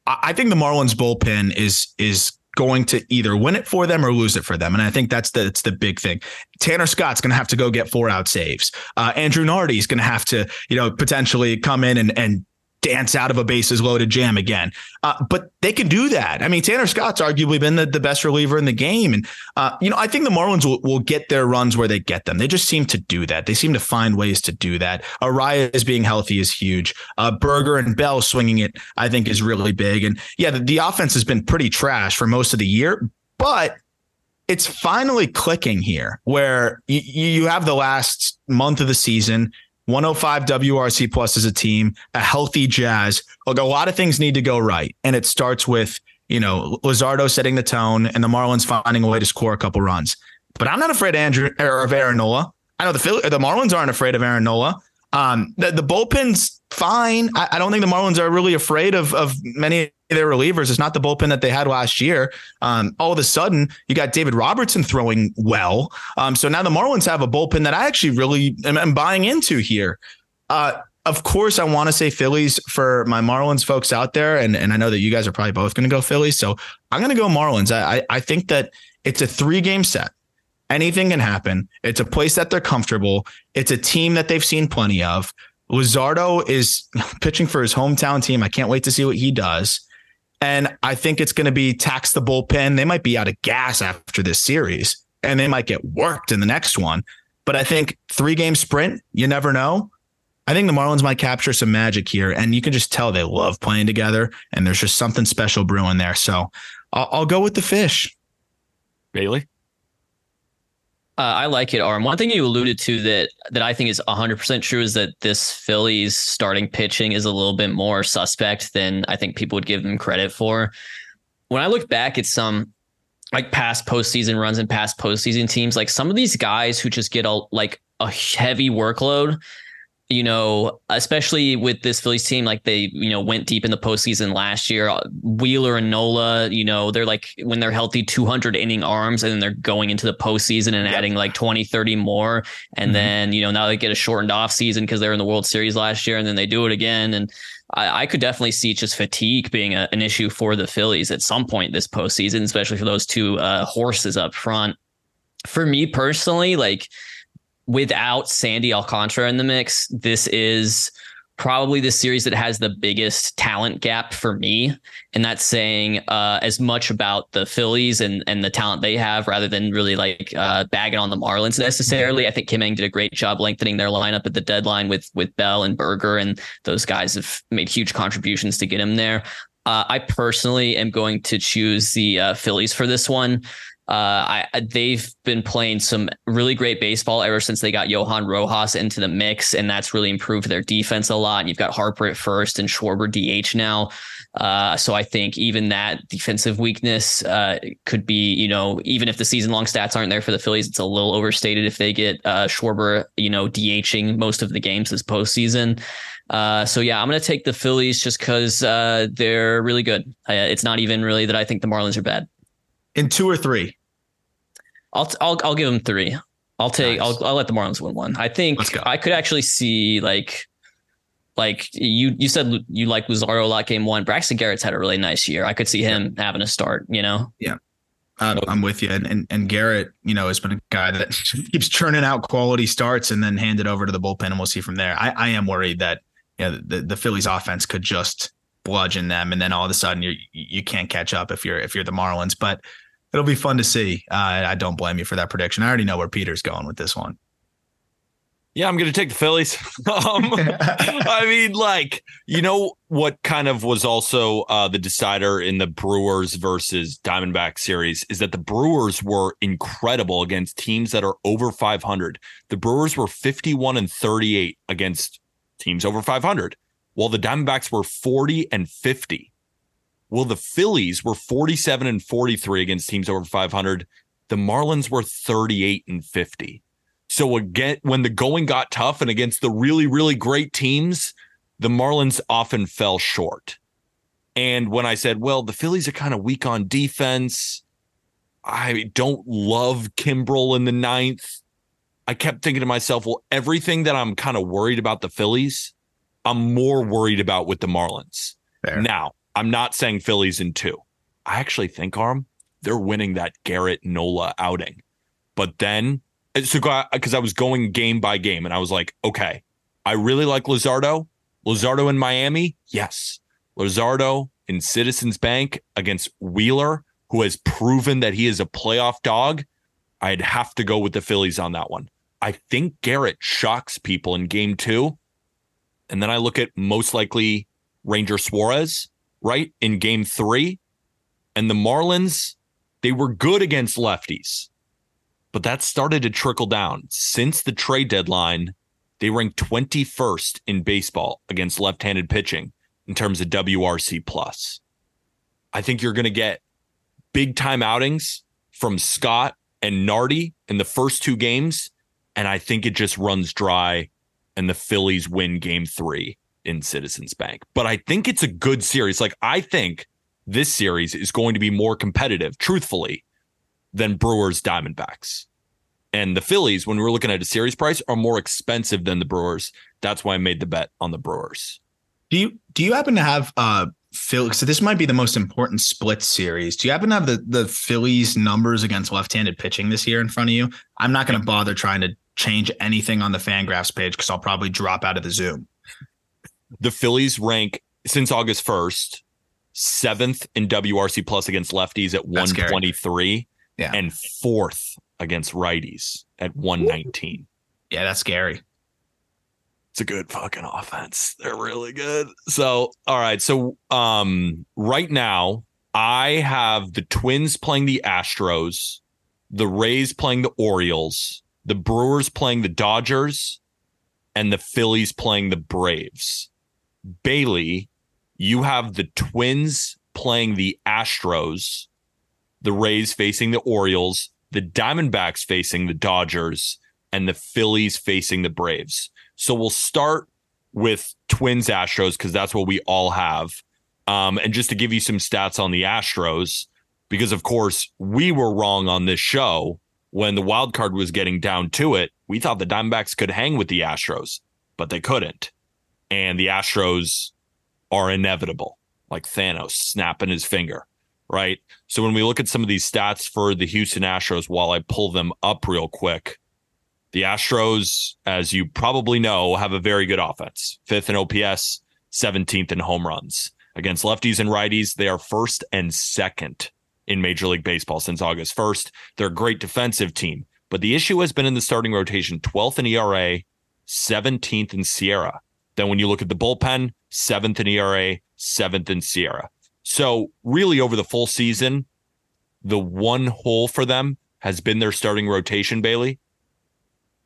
I, I think the Marlins bullpen is is going to either win it for them or lose it for them. And I think that's the that's the big thing. Tanner Scott's going to have to go get four out saves. Uh, Andrew Nardi's going to have to, you know, potentially come in and and dance out of a bases loaded jam again. Uh, but they can do that. I mean, Tanner Scott's arguably been the, the best reliever in the game. And, uh, you know, I think the Marlins will, will get their runs where they get them. They just seem to do that. They seem to find ways to do that. Arraez being healthy is huge. Uh, Burger and Bell swinging it, I think, is really big. And yeah, the, the offense has been pretty trash for most of the year, but it's finally clicking here where you, you have the last month of the season 105 WRC plus as a team, a healthy Jazz. Look, a lot of things need to go right, and it starts with you know Luzardo setting the tone and the Marlins finding a way to score a couple runs. But I'm not afraid of Andrew or of Aaron Nola. I know the the Marlins aren't afraid of Aaron Nola. Um, the, the bullpen's fine. I, I, don't think the Marlins are really afraid of of many their relievers. It's not the bullpen that they had last year. Um, all of a sudden, you got David Robertson throwing well. Um, so now the Marlins have a bullpen that I actually really am, am buying into here. Uh, of course, I want to say Phillies for my Marlins folks out there, and and I know that you guys are probably both going to go Phillies. So I'm going to go Marlins. I, I I think that it's a three game set anything can happen. It's a place that they're comfortable. It's a team that they've seen plenty of. Luzardo is pitching for his hometown team. I can't wait to see what he does. And I think it's going to be tax the bullpen. They might be out of gas after this series and they might get worked in the next one. But I think three game sprint, you never know. I think the Marlins might capture some magic here. And you can just tell they love playing together and there's just something special brewing there. So I'll, I'll go with the fish. Bailey? Uh, I like it, Aram. One thing you alluded to that that I think is 100% true is that this Phillies starting pitching is a little bit more suspect than I think people would give them credit for. When I look back at some like past postseason runs and past postseason teams, like some of these guys who just get a like a heavy workload you know, especially with this Phillies team, like they, you know, went deep in the postseason last year. Wheeler and Nola, you know, they're like when they're healthy, 200 inning arms, and then they're going into the postseason and yep. adding like 20, 30 more. And mm-hmm. then, you know, now they get a shortened off season because they're in the World Series last year, and then they do it again. And I, I could definitely see just fatigue being a, an issue for the Phillies at some point this postseason, especially for those two uh, horses up front. For me personally, like, without Sandy Alcantara in the mix, this is probably the series that has the biggest talent gap for me. And that's saying uh, as much about the Phillies and, and the talent they have rather than really like uh, bagging on the Marlins necessarily. I think Kim Ng did a great job lengthening their lineup at the deadline with with Bell and Burger, and those guys have made huge contributions to get him there. Uh, I personally am going to choose the uh, Phillies for this one. Uh, I they've been playing some really great baseball ever since they got Johan Rojas into the mix, and that's really improved their defense a lot. And you've got Harper at first and Schwarber DH now. Uh, so I think even that defensive weakness uh, could be, you know, even if the season long stats aren't there for the Phillies, it's a little overstated if they get uh, Schwarber, you know, DHing most of the games this postseason. Uh, so yeah, I'm to take the Phillies just because uh, they're really good. Uh, it's not even really that I think the Marlins are bad. In two or three. I'll I'll I'll give them three. I'll take. Nice. I'll I'll let the Marlins win one. I think I could actually see like like you you said you like Luzardo a lot game one. Braxton Garrett's had a really nice year. I could see him yeah. having a start. You know. Yeah. Um, I'm with you, and, and and Garrett, you know, has been a guy that keeps churning out quality starts and then hand it over to the bullpen, and we'll see from there. I, I am worried that you know, the the Phillies offense could just bludgeon them, and then all of a sudden you you can't catch up if you're if you're the Marlins. But it'll be fun to see. Uh, I don't blame you for that prediction. I already know where Peter's going with this one. Yeah, I'm going to take the Phillies. um, I mean, like, you know what kind of was also uh, the decider in the Brewers versus Diamondback series is that the Brewers were incredible against teams that are over 500. The Brewers were 51 and 38 against teams over 500, while the Diamondbacks were 40 and 50. Well, the Phillies were 47 and 43 against teams over 500. The Marlins were 38 and 50. So again, when the going got tough and against the really, really great teams, the Marlins often fell short. And when I said, well, the Phillies are kind of weak on defense, I don't love Kimbrel in the ninth. I kept thinking to myself, well, everything that I'm kind of worried about the Phillies, I'm more worried about with the Marlins. Fair. Now, I'm not saying Phillies in two. I actually think, Aram, they're winning that Garrett Nola outing. But then, uh, so because uh, I was going game by game and I was like, okay, I really like Luzardo. Luzardo in Miami, yes. Luzardo in Citizens Bank against Wheeler, who has proven that he is a playoff dog. I'd have to go with the Phillies on that one. I think Garrett shocks people in game two. And then I look at most likely Ranger Suarez, right? In game three. And the Marlins, they were good against lefties, but that started to trickle down. Since the trade deadline, they ranked 21st in baseball against left handed pitching in terms of WRC plus. I think you're going to get big time outings from Scott and Nardi in the first two games. And I think it just runs dry and the Phillies win game three in Citizens Bank. But I think it's a good series. Like, I think this series is going to be more competitive, truthfully, than Brewers Diamondbacks. And the Phillies, when we're looking at a series price, are more expensive than the Brewers. That's why I made the bet on the Brewers. Do you do you happen to have uh Phil? So this might be the most important split series. Do you happen to have the the Phillies numbers against left-handed pitching this year in front of you? I'm not going to bother trying to change anything on the Fangraphs page because I'll probably drop out of the Zoom. The Phillies rank since August 1st seventh in WRC plus against lefties at 123 yeah. and fourth against righties at 119. Yeah, that's scary it's a good fucking offense. They're really good. So, all right. So, um, right now, I have the Twins playing the Astros, the Rays playing the Orioles, the Brewers playing the Dodgers, and the Phillies playing the Braves. Bailey, you have the Twins playing the Astros, the Rays facing the Orioles, the Diamondbacks facing the Dodgers, and the Phillies facing the Braves. So we'll start with Twins Astros because that's what we all have. Um, and just to give you some stats on the Astros, because of course we were wrong on this show when the wild card was getting down to it. We thought the Diamondbacks could hang with the Astros, but they couldn't. And the Astros are inevitable, like Thanos snapping his finger, right? So when we look at some of these stats for the Houston Astros, while I pull them up real quick, the Astros, as you probably know, have a very good offense. Fifth in OPS, 17th in home runs. Against lefties and righties, they are first and second in Major League Baseball since August 1st. They're a great defensive team, but the issue has been in the starting rotation 12th in ERA, 17th in SIERA. Then when you look at the bullpen, seventh in ERA, seventh in SIERA. So, really, over the full season, the one hole for them has been their starting rotation, Bailey.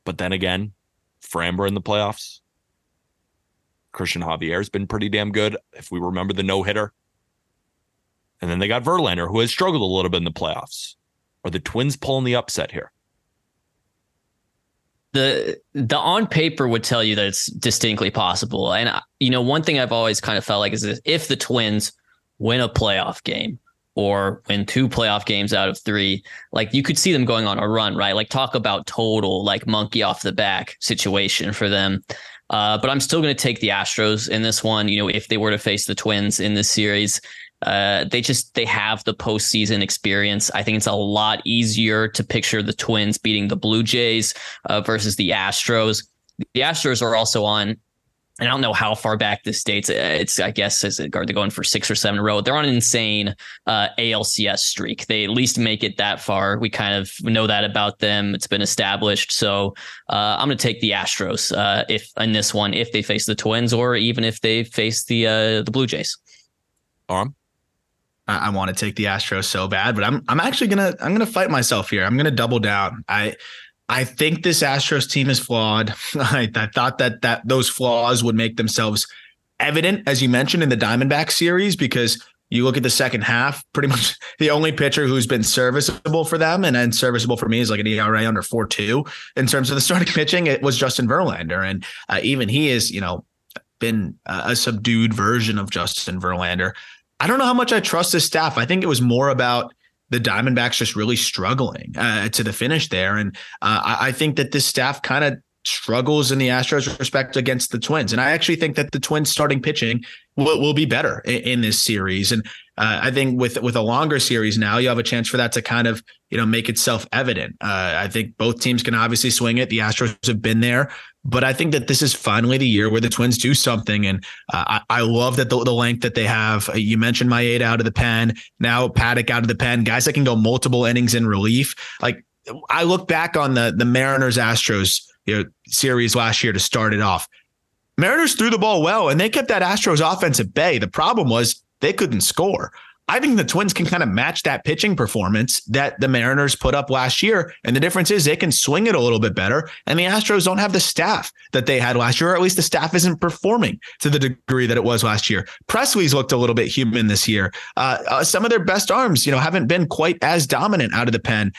But then again, Framber in the playoffs. Christian Javier has been pretty damn good. If we remember the no hitter. And then they got Verlander, who has struggled a little bit in the playoffs. Are the Twins pulling the upset here? The the on paper would tell you that it's distinctly possible. And you know, one thing I've always kind of felt like is if the Twins win a playoff game, or win two playoff games out of three, like you could see them going on a run, right? Like talk about total like monkey off the back situation for them. Uh, but I'm still going to take the Astros in this one. You know, if they were to face the Twins in this series, uh, they just they have the postseason experience. I think it's a lot easier to picture the Twins beating the Blue Jays uh, versus the Astros. The Astros are also on and I don't know how far back this dates. Uh, it's I guess as they're going for six or seven row. They're on an insane uh, ALCS streak. They at least make it that far. We kind of know that about them. It's been established. So uh, I'm going to take the Astros uh, if in this one if they face the Twins or even if they face the uh, the Blue Jays. Aram. I, I want to take the Astros so bad, but I'm I'm actually gonna I'm gonna fight myself here. I'm gonna double down. I I think this Astros team is flawed. I, I, thought that that those flaws would make themselves evident, as you mentioned in the Diamondback series, because you look at the second half, pretty much the only pitcher who's been serviceable for them and then serviceable for me is like an ERA under 4 2 in terms of the starting pitching. It was Justin Verlander. And uh, even he is, you know, been a subdued version of Justin Verlander. I don't know how much I trust his staff. I think it was more about the Diamondbacks just really struggling uh, to the finish there. And uh, I, I think that this staff kind of struggles in the Astros respect against the Twins. And I actually think that the Twins starting pitching will, will be better in, in this series. And uh, I think with with a longer series now, you have a chance for that to kind of you know make itself evident. Uh, I think both teams can obviously swing it. The Astros have been there, but I think that this is finally the year where the Twins do something. And uh, I, I, love that the, the, length that they have. Uh, you mentioned Maeda out of the pen, now Paddack out of the pen, guys that can go multiple innings in relief. Like I look back on the the Mariners Astros you know, series last year to start it off. Mariners threw the ball well and they kept that Astros offense at bay. The problem was they couldn't score. I think the Twins can kind of match that pitching performance that the Mariners put up last year. And the difference is they can swing it a little bit better. And the Astros don't have the staff that they had last year, or at least the staff isn't performing to the degree that it was last year. Pressly's looked a little bit human this year. Uh, uh, some of their best arms, you know, haven't been quite as dominant out of the pen.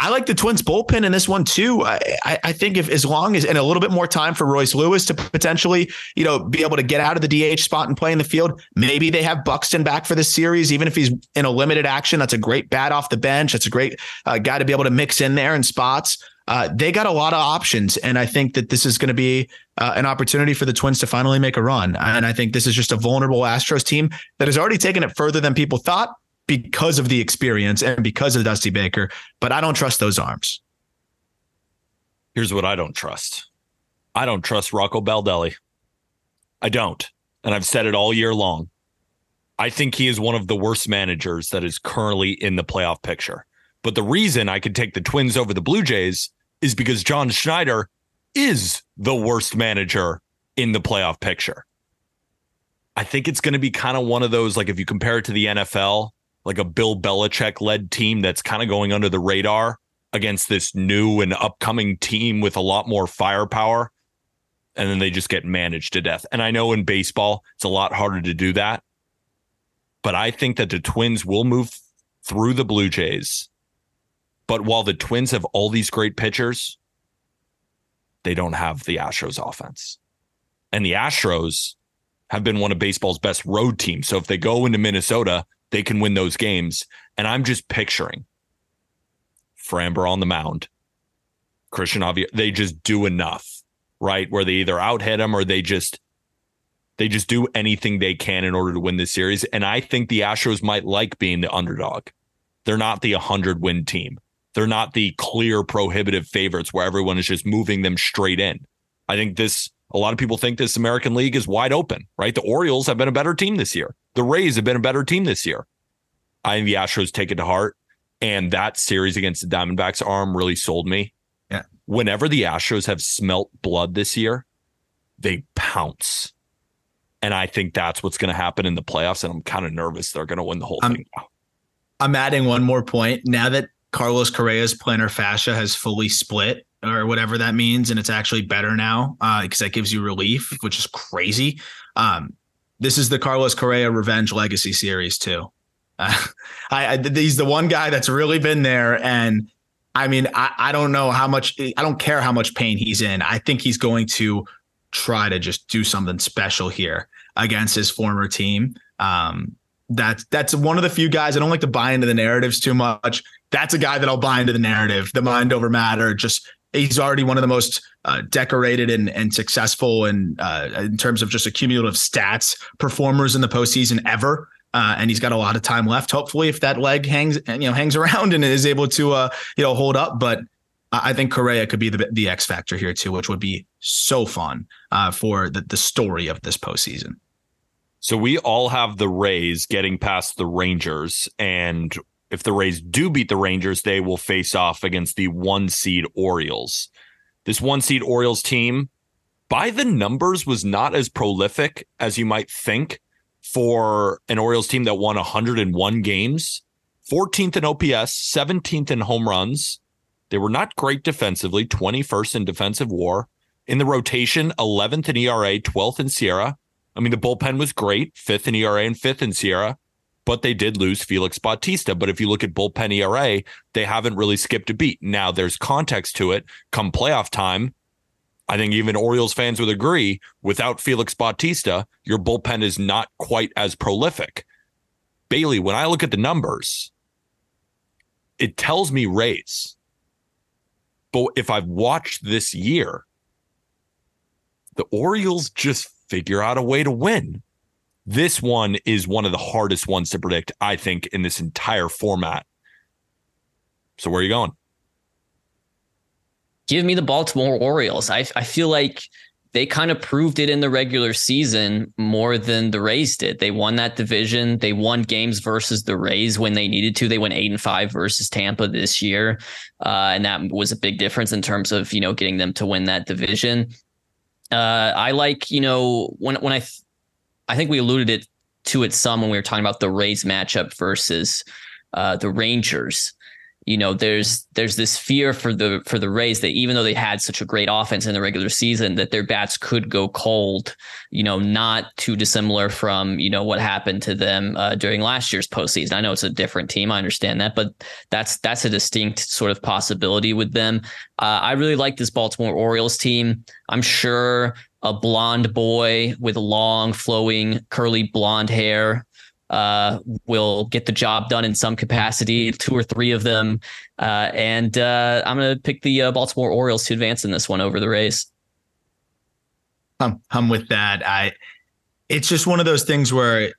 I like the Twins bullpen in this one too. I, I, think if as long as and a little bit more time for Royce Lewis to potentially, you know, be able to get out of the DH spot and play in the field. Maybe they have Buxton back for the series, even if he's in a limited action. That's a great bat off the bench. That's a great uh, guy to be able to mix in there in spots. Uh, they got a lot of options, and I think that this is going to be uh, an opportunity for the Twins to finally make a run. And I think this is just a vulnerable Astros team that has already taken it further than people thought because of the experience and because of Dusty Baker, but I don't trust those arms. Here's what I don't trust. I don't trust Rocco Baldelli. I don't. And I've said it all year long. I think he is one of the worst managers that is currently in the playoff picture. But the reason I could take the Twins over the Blue Jays is because John Schneider is the worst manager in the playoff picture. I think it's going to be kind of one of those, like if you compare it to the NFL, like a Bill Belichick led team that's kind of going under the radar against this new and upcoming team with a lot more firepower. And then they just get managed to death. And I know in baseball, it's a lot harder to do that. But I think that the Twins will move through the Blue Jays. But while the Twins have all these great pitchers, they don't have the Astros offense. And the Astros have been one of baseball's best road teams. So if they go into Minnesota, they can win those games. And I'm just picturing Framber on the mound, Christian Javier, they just do enough, right? Where they either out hit him or they just they just do anything they can in order to win this series. And I think the Astros might like being the underdog. They're not the 100 win team. They're not the clear prohibitive favorites where everyone is just moving them straight in. I think this a lot of people think this American League is wide open, right? The Orioles have been a better team this year. The Rays have been a better team this year. I think the Astros take it to heart. And that series against the Diamondbacks Aram really sold me. Yeah. Whenever the Astros have smelt blood this year, they pounce. And I think that's what's going to happen in the playoffs. And I'm kind of nervous they're going to win the whole I'm, thing. I'm adding one more point. Now that Carlos Correa's plantar fascia has fully split, or whatever that means, and it's actually better now because uh, that gives you relief, which is crazy. Um, this is the Carlos Correa Revenge Legacy series too. Uh, I, I, he's the one guy that's really been there, and I mean, I, I don't know how much. I don't care how much pain he's in. I think he's going to try to just do something special here against his former team. Um, that's that's one of the few guys I don't like to buy into the narratives too much. That's a guy that I'll buy into the narrative, the mind over matter, just he's already one of the most uh, decorated and, and successful and uh, in terms of just accumulative stats performers in the postseason ever. Uh, and he's got a lot of time left. Hopefully, if that leg hangs, you know, hangs around and is able to, uh, you know, hold up. But I think Correa could be the the X factor here too, which would be so fun uh, for the the story of this postseason. So we all have the Rays getting past the Rangers, and if the Rays do beat the Rangers, they will face off against the one seed Orioles. This one seed Orioles team, by the numbers, was not as prolific as you might think for an Orioles team that won 101 games, 14th in OPS, 17th in home runs. They were not great defensively, 21st in defensive WAR. In the rotation, 11th in ERA, 12th in SIERA. I mean, the bullpen was great, fifth in ERA and fifth in SIERA. But they did lose Felix Bautista. But if you look at bullpen ERA, they haven't really skipped a beat. Now there's context to it. Come playoff time, I think even Orioles fans would agree without Felix Bautista, your bullpen is not quite as prolific. Bailey, when I look at the numbers, it tells me Rays. But if I've watched this year, the Orioles just figure out a way to win. This one is one of the hardest ones to predict, I think, in this entire format. So where are you going? give me the Baltimore Orioles. I, I feel like they kind of proved it in the regular season more than the Rays did. They won that division. They won games versus the Rays when they needed to. They went eight and five versus Tampa this year, uh, and that was a big difference in terms of you know getting them to win that division. Uh, I like you know when when I I think we alluded it to it some when we were talking about the Rays matchup versus uh, the Rangers. You know there's there's this fear for the for the Rays that even though they had such a great offense in the regular season that their bats could go cold you know not too dissimilar from you know what happened to them uh, during last year's postseason. I know it's a different team I understand that but that's that's a distinct sort of possibility with them. Uh, I really like this Baltimore Orioles team. I'm sure a blonde boy with long flowing curly blonde hair uh, will get the job done in some capacity, two or three of them. Uh, and uh, I'm going to pick the uh, Baltimore Orioles to advance in this one over the Rays. I'm, I'm with that. I, it's just one of those things where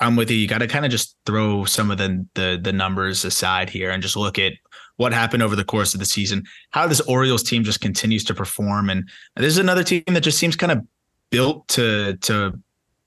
I'm with you. You got to kind of just throw some of the, the the numbers aside here and just look at what happened over the course of the season. How this Orioles team just continues to perform, and this is another team that just seems kind of built to to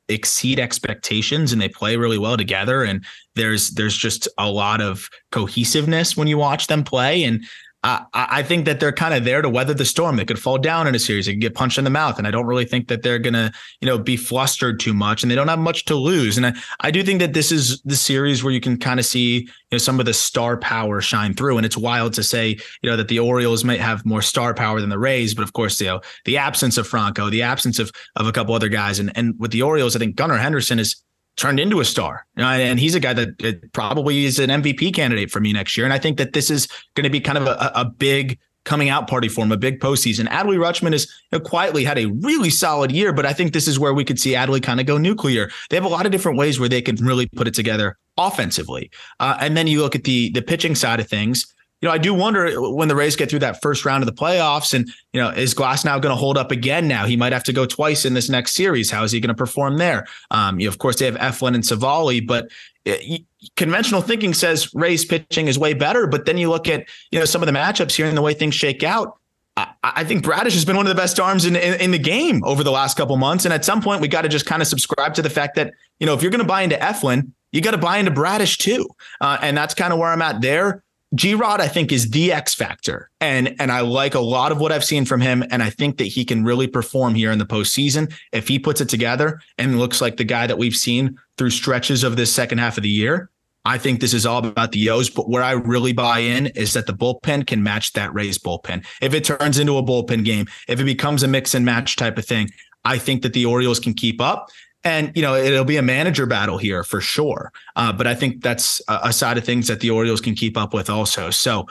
exceed expectations and they play really well together and there's there's just a lot of cohesiveness when you watch them play and I, I think that they're kind of there to weather the storm. They could fall down in a series. They could get punched in the mouth. And I don't really think that they're going to, you know, be flustered too much and they don't have much to lose. And I, I do think that this is the series where you can kind of see, you know, some of the star power shine through. And it's wild to say, you know, that the Orioles might have more star power than the Rays. But of course, you know, the absence of Franco, the absence of, of a couple other guys. And, and with the Orioles, I think Gunnar Henderson is, turned into a star. And he's a guy that probably is an MVP candidate for me next year. And I think that this is going to be kind of a, a big coming out party for him, a big postseason. Adley Rutschman has you know, quietly had a really solid year, but I think this is where we could see Adley kind of go nuclear. They have a lot of different ways where they can really put it together offensively. Uh, and then you look at the the pitching side of things you know, I do wonder when the Rays get through that first round of the playoffs, and you know, is Glasnow going to hold up again? Now he might have to go twice in this next series. How is he going to perform there? Um, you know, of course, they have Eflin and Civale, but it, uh, conventional thinking says Rays pitching is way better. But then you look at you know some of the matchups here and the way things shake out. I, I think Bradish has been one of the best arms in, in, in the game over the last couple months, and at some point we got to just kind of subscribe to the fact that you know if you're going to buy into Eflin, you got to buy into Bradish too, uh, and that's kind of where I'm at there. G Rod, I think, is the X factor. And and I like a lot of what I've seen from him. And I think that he can really perform here in the postseason if he puts it together and looks like the guy that we've seen through stretches of this second half of the year. I think this is all about the O's, but where I really buy in is that the bullpen can match that Rays bullpen. If it turns into a bullpen game, if it becomes a mix and match type of thing, I think that the Orioles can keep up. And you know it'll be a manager battle here for sure, uh, but I think that's a, side of things that the Orioles can keep up with also. So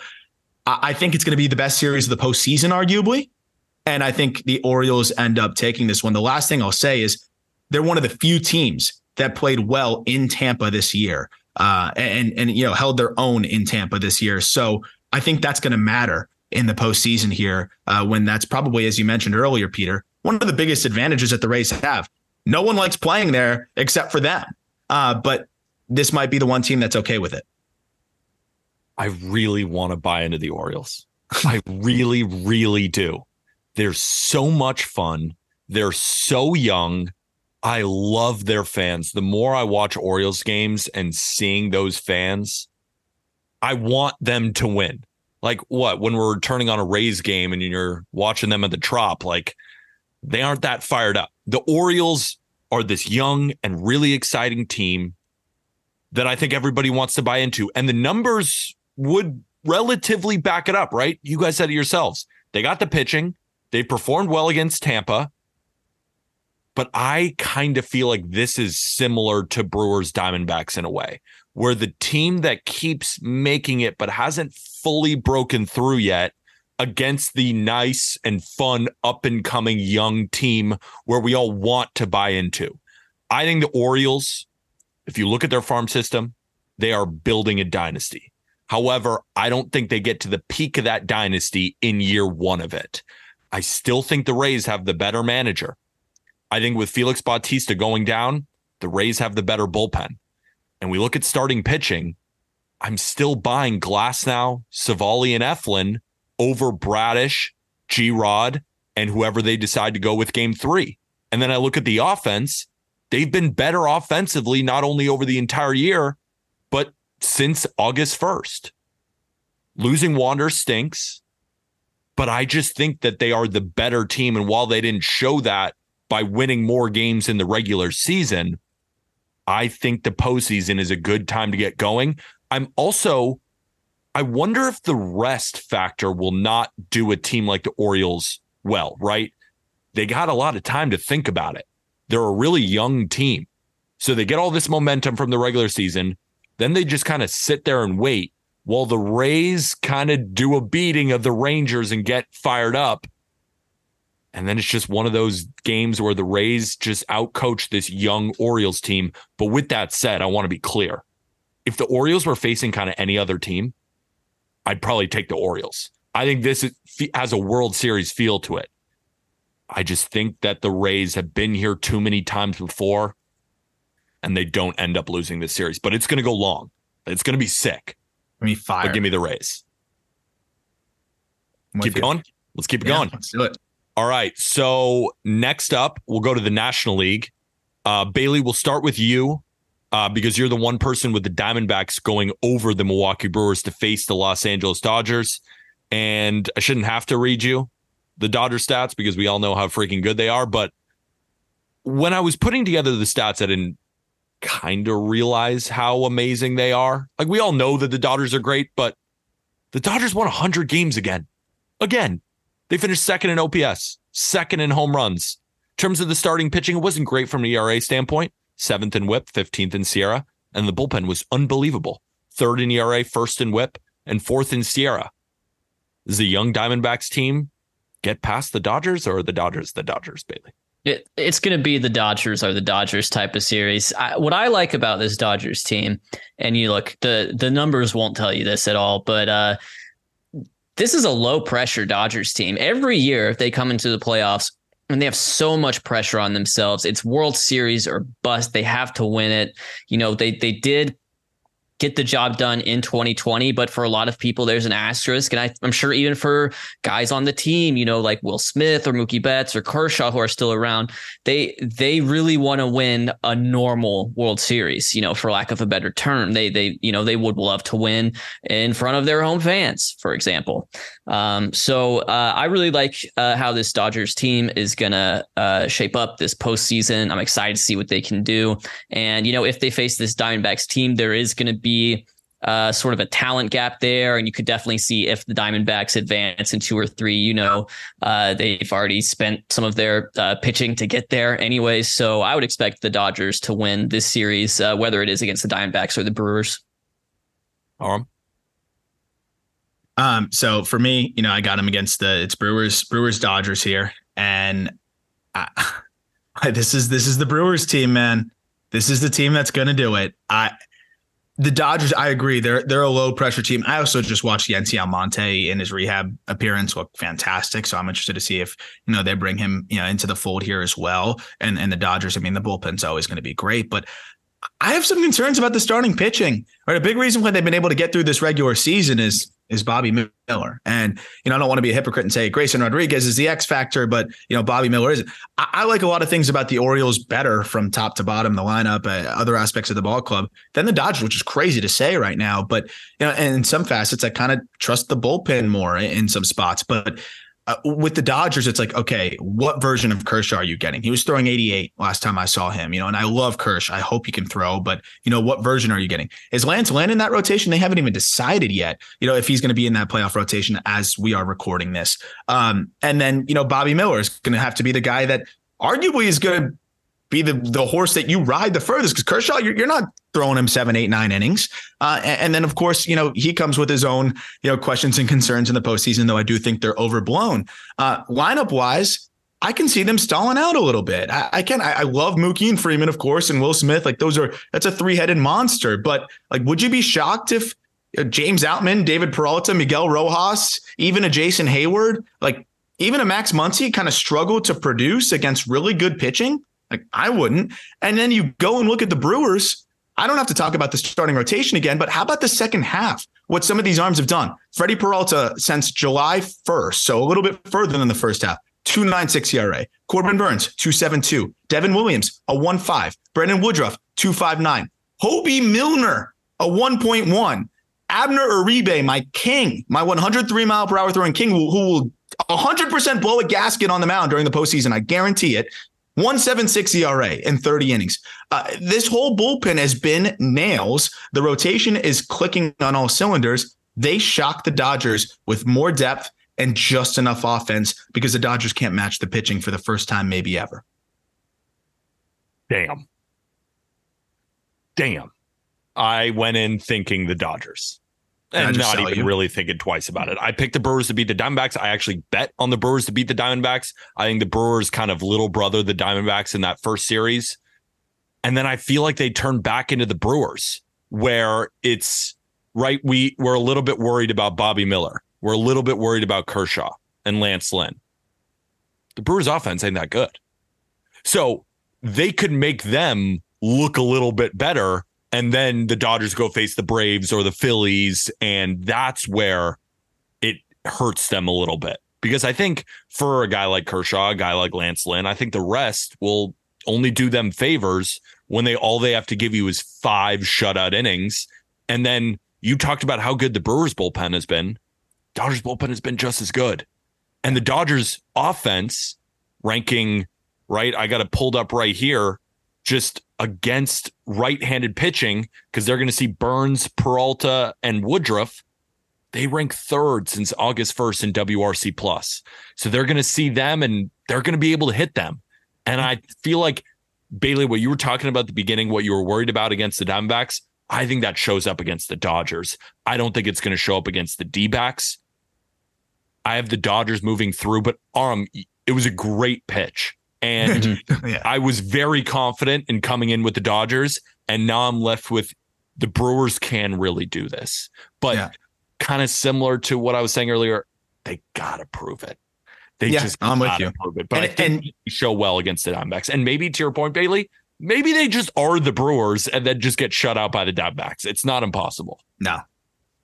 I, I think it's going to be the best series of the postseason, arguably, and I think the Orioles end up taking this one. The last thing I'll say is they're one of the few teams that played well in Tampa this year, uh, and and you know held their own in Tampa this year. So I think that's going to matter in the postseason here, uh, when that's probably, as you mentioned earlier, Peter, one of the biggest advantages that the Rays have no one likes playing there except for them. Uh, but this might be the one team that's okay with it. I really want to buy into the Orioles. I really, really do. They're so much fun. They're so young. I love their fans. The more I watch Orioles games and seeing those fans, I want them to win. Like what? When we're turning on a Rays game and you're watching them at the Trop, like they aren't that fired up. The Orioles are this young and really exciting team that I think everybody wants to buy into. And the numbers would relatively back it up, right? You guys said it yourselves. They got the pitching, they performed well against Tampa. but I kind of feel like this is similar to Brewers Diamondbacks in a way, where the team that keeps making it but hasn't fully broken through yet against the nice and fun up and coming young team where we all want to buy into. I think the Orioles, if you look at their farm system, they are building a dynasty. However, I don't think they get to the peak of that dynasty in year one of it. I still think the Rays have the better manager. I think with Felix Bautista going down, the Rays have the better bullpen. And we look at starting pitching. I'm still buying Glass now, Civale, and Eflin over Bradish, G Rod, and whoever they decide to go with game three. And then I look at the offense. They've been better offensively, not only over the entire year, but since August 1st. Losing Wander stinks, but I just think that they are the better team. And while they didn't show that by winning more games in the regular season, I think the postseason is a good time to get going. I'm also, I wonder if the rest factor will not do a team like the Orioles well, right? They got a lot of time to think about it. They're a really young team. So they get all this momentum from the regular season. Then they just kind of sit there and wait while the Rays kind of do a beating of the Rangers and get fired up. And then it's just one of those games where the Rays just outcoach this young Orioles team. But with that said, I want to be clear. If the Orioles were facing kind of any other team, I'd probably take the Orioles. I think this is, has a World Series feel to it. I just think that the Rays have been here too many times before and they don't end up losing this series. But it's going to go long. It's going to be sick. I mean, fire. But give me the Rays. Keep going. Let's keep it Yeah, going. Let's do it. All right. So next up, we'll go to the National League. Uh, Bailey, we'll start with you uh, because you're the one person with the Diamondbacks going over the Milwaukee Brewers to face the Los Angeles Dodgers. And I shouldn't have to read you the Dodger stats because we all know how freaking good they are. But when I was putting together the stats, I didn't kind of realize how amazing they are. Like we all know that the Dodgers are great, but the Dodgers won 100 games again. Again, they finished second in OPS, second in home runs. In terms of the starting pitching, it wasn't great from an ERA standpoint. Seventh in WHIP, 15th in SIERA, and the bullpen was unbelievable. Third in ERA, first in WHIP, and fourth in SIERA. Is the young Diamondbacks team get past the Dodgers or the Dodgers the Dodgers, Bailey? It, it's going to be the Dodgers or the Dodgers type of series. I, what I like about this Dodgers team, and you look the the numbers won't tell you this at all, but uh, this is a low pressure Dodgers team. Every year if they come into the playoffs and they have so much pressure on themselves. It's World Series or bust. They have to win it. You know they they did get the job done in 2020. But for a lot of people, there's an asterisk. And I, am sure even for guys on the team, you know, like Will Smith or Mookie Betts or Kershaw who are still around, they they really want to win a normal World Series, you know, for lack of a better term. They they, you know, they would love to win in front of their home fans, for example. Um, so uh, I really like uh, how this Dodgers team is gonna uh, shape up this postseason. I'm excited to see what they can do. And you know, if they face this Diamondbacks team, there is going to be uh, sort of a talent gap there, and you could definitely see if the Diamondbacks advance in two or three. You know, uh, they've already spent some of their uh, pitching to get there, anyway. So I would expect the Dodgers to win this series, uh, whether it is against the Diamondbacks or the Brewers. Um, Um, so for me, you know, I got him against the it's Brewers, Brewers, Dodgers here, and I, this is this is the Brewers team, man. This is the team that's going to do it. I the Dodgers, I agree. They're they're a low pressure team. I also just watched Yency Almonte in his rehab appearance look fantastic. So I'm interested to see if you know they bring him you know into the fold here as well. And and the Dodgers, I mean, the bullpen's always going to be great, but I have some concerns about the starting pitching. Right, a big reason why they've been able to get through this regular season is is Bobby Miller. And you know, I don't want to be a hypocrite and say Grayson Rodriguez is the X factor, but you know, Bobby Miller is. I, I like a lot of things about the Orioles better from top to bottom, the lineup, uh, other aspects of the ball club than the Dodgers, which is crazy to say right now. But you know, and in some facets, I kind of trust the bullpen more in, in some spots. But uh, with the Dodgers, it's like, okay, what version of Kershaw are you getting? He was throwing 88 last time I saw him, you know, and I love Kersh. I hope he can throw, but you know, what version are you getting? Is Lance Lynn in that rotation? They haven't even decided yet, you know, if he's going to be in that playoff rotation as we are recording this. Um, and then, you know, Bobby Miller is going to have to be the guy that arguably is going to be the the horse that you ride the furthest because Kershaw, you're, you're not throwing him seven, eight, nine innings. Uh, and, and, then, of course, you know, he comes with his own, you know, questions and concerns in the postseason, though I do think they're overblown. Uh, lineup wise, I can see them stalling out a little bit. I, I can. I, I, love Mookie and Freeman, of course, and Will Smith. Like those are that's a three headed monster. But like, would you be shocked if uh, James Outman, David Peralta, Miguel Rojas, even a Jason Heyward, like even a Max Muncy, kind of struggled to produce against really good pitching? Like I wouldn't. And then you go and look at the Brewers. I don't have to talk about the starting rotation again, but how about the second half? What some of these arms have done. Freddie Peralta since July 1st, so a little bit further than the first half. 296 ERA. Corbin Burnes, 272. Devin Williams, a 1.5. Brandon Woodruff, 259. Hoby Milner, a 1.1. Abner Uribe, my king, my 103 mile per hour throwing king, who, who will 100% blow a gasket on the mound during the postseason. I guarantee it. 176 ERA in 30 innings. Uh, this whole bullpen has been nails. The rotation is clicking on all cylinders. They shocked the Dodgers with more depth and just enough offense because the Dodgers can't match the pitching for the first time, maybe ever. Damn. Damn. I went in thinking the Dodgers and not even you. really thinking twice about it. I picked the Brewers to beat the Diamondbacks. I actually bet on the Brewers to beat the Diamondbacks. I think the Brewers kind of little brother the Diamondbacks in that first series. And then I feel like they turned back into the Brewers where it's right. We we're a little bit worried about Bobby Miller. We're a little bit worried about Kershaw and Lance Lynn. The Brewers offense ain't that good. So they could make them look a little bit better. And then the Dodgers go face the Braves or the Phillies. And that's where it hurts them a little bit. Because I think for a guy like Kershaw, a guy like Lance Lynn, I think the rest will only do them favors when they all they have to give you is five shutout innings. And then you talked about how good the Brewers bullpen has been. Dodgers bullpen has been just as good. And the Dodgers offense ranking, right? I got it pulled up right here, just against right handed pitching, because they're going to see Burnes, Peralta, and Woodruff. They rank third since August 1st in WRC plus. So they're going to see them and they're going to be able to hit them. And I feel like Bailey, what you were talking about at the beginning, what you were worried about against the Diamondbacks, I think that shows up against the Dodgers. I don't think it's going to show up against the D backs. I have the Dodgers moving through, but um, it was a great pitch. And mm-hmm. yeah. I was very confident in coming in with the Dodgers. And now I'm left with the Brewers can really do this. But yeah. kind of similar to what I was saying earlier, they got to prove it. They yeah, just I'm with you. Prove it. But and, I think and, show well against the Diamondbacks. And maybe to your point, Bailey, maybe they just are the Brewers and then just get shut out by the Diamondbacks. It's not impossible. No,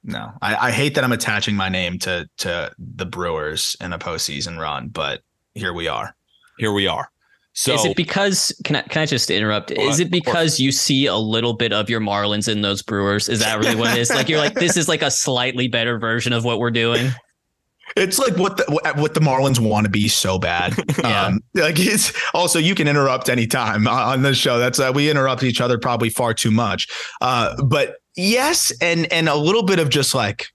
no, I, I, hate that I'm attaching my name to to the Brewers in a postseason run, but here we are. Here we are. So is it because can I can I just interrupt? Is it because you see a little bit of your Marlins in those Brewers? Is that really what it is? like you're like this is like a slightly better version of what we're doing. It's like what the what the Marlins want to be so bad. yeah. Um, like it's also you can interrupt anytime on this show. That's uh, we interrupt each other probably far too much. Uh, but yes, and and a little bit of just like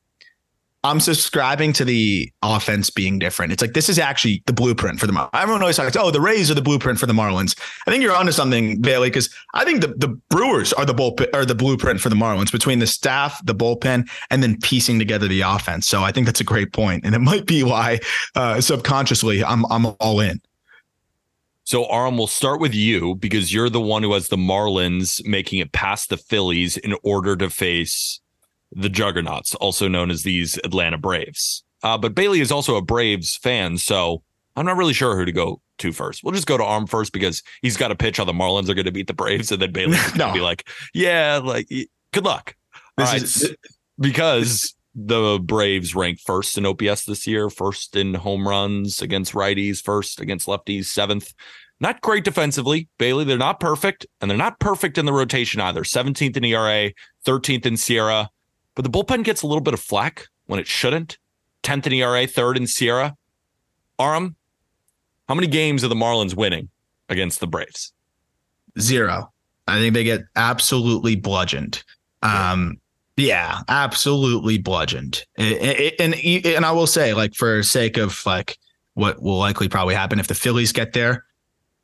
I'm subscribing to the offense being different. It's like this is actually the blueprint for the Marlins. Everyone always talks, oh, the Rays are the blueprint for the Marlins. I think you're onto something, Bailey, because I think the, the Brewers are the bullpen or the blueprint for the Marlins between the staff, the bullpen, and then piecing together the offense. So I think that's a great point, and it might be why uh, subconsciously I'm I'm all in. So, Aram, we'll start with you because you're the one who has the Marlins making it past the Phillies in order to face the Juggernauts, also known as these Atlanta Braves. Uh, but Bailey is also a Braves fan, so I'm not really sure who to go to first. We'll just go to Aram first because he's got a pitch how the Marlins are going to beat the Braves, and then Bailey's no. going to be like, "Yeah, like good luck." All right, is- because the Braves ranked first in OPS this year, first in home runs against righties, first against lefties, seventh. Not great defensively, Bailey. They're not perfect, and they're not perfect in the rotation either. 17th in ERA, 13th in SIERA, but the bullpen gets a little bit of flack when it shouldn't. 10th in ERA, third in SIERA. Aram, how many games are the Marlins winning against the Braves? Zero. I think they get absolutely bludgeoned. Um, yeah, absolutely bludgeoned. And, and and I will say, like, for sake of like what will likely probably happen if the Phillies get there,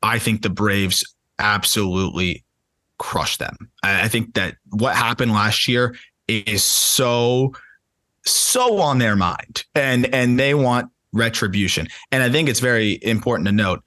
I think the Braves absolutely crush them. I, I think that what happened last year is so so on their mind and and they want retribution. And I think it's very important to note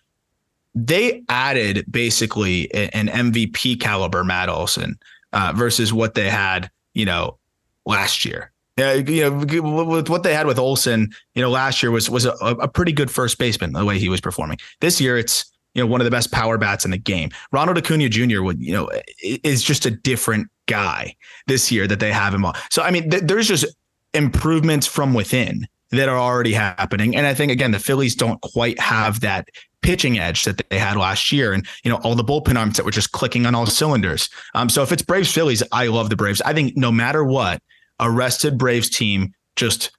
they added basically an MVP caliber Matt Olson uh, versus what they had, you know, last year. Yeah, you know, with what they had with Olson, you know, last year was was a, a pretty good first baseman the way he was performing. This year, it's you know one of the best power bats in the game. Ronald Acuna Jr. would you know is just a different guy this year that they have him on. So I mean, th- there's just improvements from within that are already happening, and I think again the Phillies don't quite have that pitching edge that they had last year, and you know all the bullpen arms that were just clicking on all cylinders. Um, so if it's Braves Phillies, I love the Braves. I think no matter what a rested Braves team just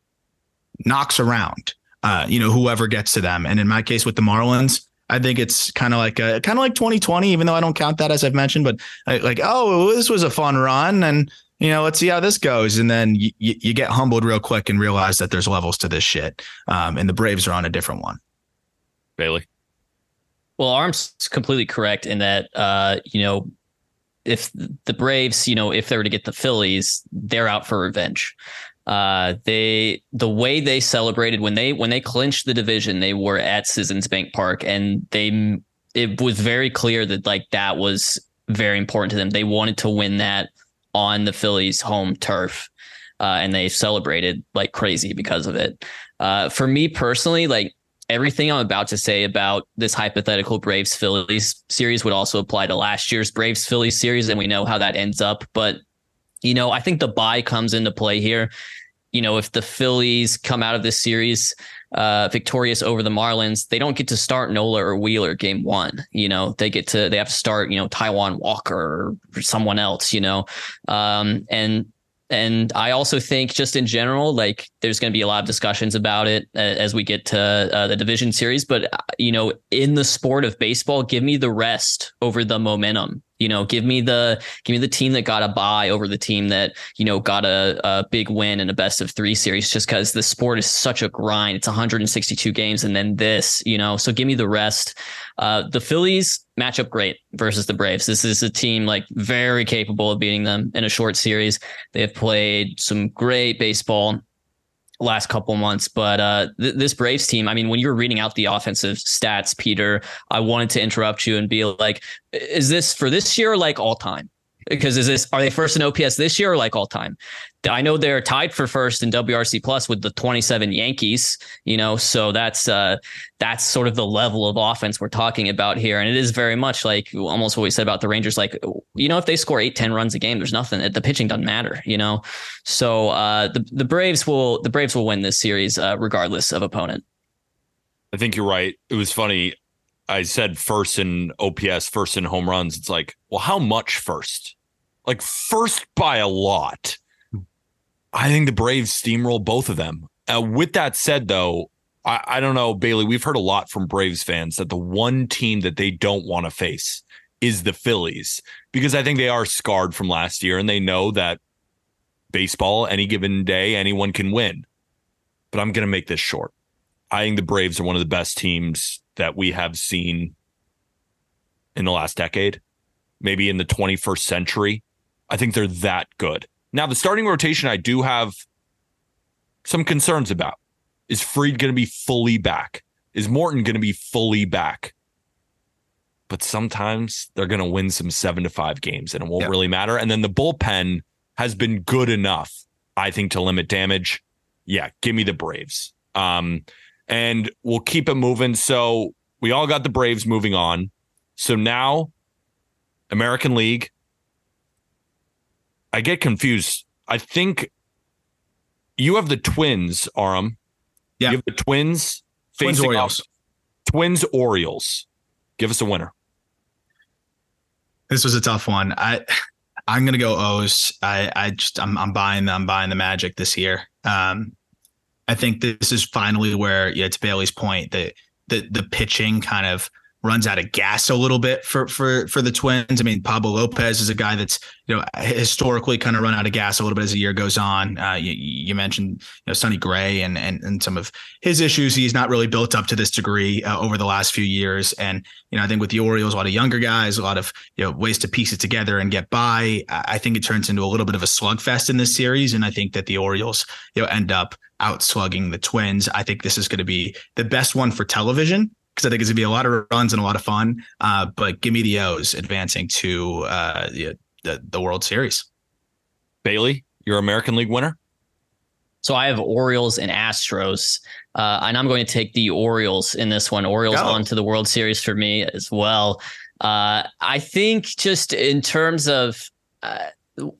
knocks around, uh, you know, whoever gets to them. And in my case with the Marlins, I think it's kind of like kind of like 2020, even though I don't count that as I've mentioned, but like, oh, this was a fun run, and you know, let's see how this goes. And then you, you get humbled real quick and realize that there's levels to this shit. Um, and the Braves are on a different one. Bailey. Well, Aram's completely correct in that, uh, you know, if the Braves, you know, if they were to get the Phillies, they're out for revenge. Uh, they the way they celebrated when they when they clinched the division, they were at Citizens Bank Park, and they it was very clear that like that was very important to them. They wanted to win that on the Phillies' home turf, uh, and they celebrated like crazy because of it. Uh, for me personally, like everything I'm about to say about this hypothetical Braves Phillies series would also apply to last year's Braves Phillies series, and we know how that ends up. But you know, I think the buy comes into play here. You know, if the Phillies come out of this series uh, victorious over the Marlins, they don't get to start Nola or Wheeler game one. You know, they get to they have to start you know Taijuan Walker or someone else. You know, um, and and I also think, just in general, like there's going to be a lot of discussions about it uh, as we get to uh, the division series. But, uh, you know, in the sport of baseball, give me the rest over the momentum. You know, give me the give me the team that got a buy over the team that you know got a, a big win in a best of three series. Just because the sport is such a grind, it's 162 games, and then this, you know. So give me the rest. Uh, the Phillies match up great versus the Braves. This is a team like very capable of beating them in a short series. They have played some great baseball last couple months. But uh, th- this Braves team, I mean, when you were reading out the offensive stats, Peter, I wanted to interrupt you and be like, is this for this year or like all time? Because is this are they first in OPS this year or like all time? I know they're tied for first in WRC plus with the 27 Yankees, you know, so that's uh that's sort of the level of offense we're talking about here. And it is very much like almost what we said about the Rangers. Like, you know, if they score eight, 10 runs a game, there's nothing. The pitching doesn't matter, you know. So uh the, the Braves will the Braves will win this series uh, regardless of opponent. I think you're right. It was funny. I said first in OPS, first in home runs. It's like, well, how much first? Like first by a lot. I think the Braves steamroll both of them. Uh, with that said, though, I, I don't know, Bailey. We've heard a lot from Braves fans that the one team that they don't want to face is the Phillies because I think they are scarred from last year and they know that baseball, any given day, anyone can win. But I'm going to make this short. I think the Braves are one of the best teams that we have seen in the last decade, maybe in the 21st century. I think they're that good. Now, the starting rotation, I do have some concerns about. Is Fried going to be fully back? Is Morton going to be fully back? But sometimes they're going to win some seven to five games and it won't really matter. And then the bullpen has been good enough, I think, to limit damage. Yeah, give me the Braves. Um, and we'll keep it moving. So we all got the Braves moving on. So now, American League, I get confused. I think you have the Twins, Aram. Yeah. You have the Twins. Twins Orioles. Off. Twins Orioles. Give us a winner. This was a tough one. I I'm gonna go O's. I I just I'm I'm buying the, I'm buying the Magic this year. Um, I think this is finally where yeah, to Bailey's point that the the pitching kind of runs out of gas a little bit for for for the Twins. I mean, Pablo Lopez is a guy that's you know historically kind of run out of gas a little bit as the year goes on. Uh, you, you, mentioned you know Sonny Gray and and and some of his issues. He's not really built up to this degree uh, over the last few years. And you know, I think with the Orioles, a lot of younger guys, a lot of you know ways to piece it together and get by. I think it turns into a little bit of a slugfest in this series, and I think that the Orioles you know end up outslugging the Twins. I think this is going to be the best one for television because I think it's gonna be a lot of runs and a lot of fun. Uh, but give me the O's advancing to uh, the, the, the World Series. Bailey, your American League winner. So I have Orioles and Astros, uh, and I'm going to take the Orioles in this one. Orioles Go. on to the World Series for me as well. Uh, I think just in terms of uh,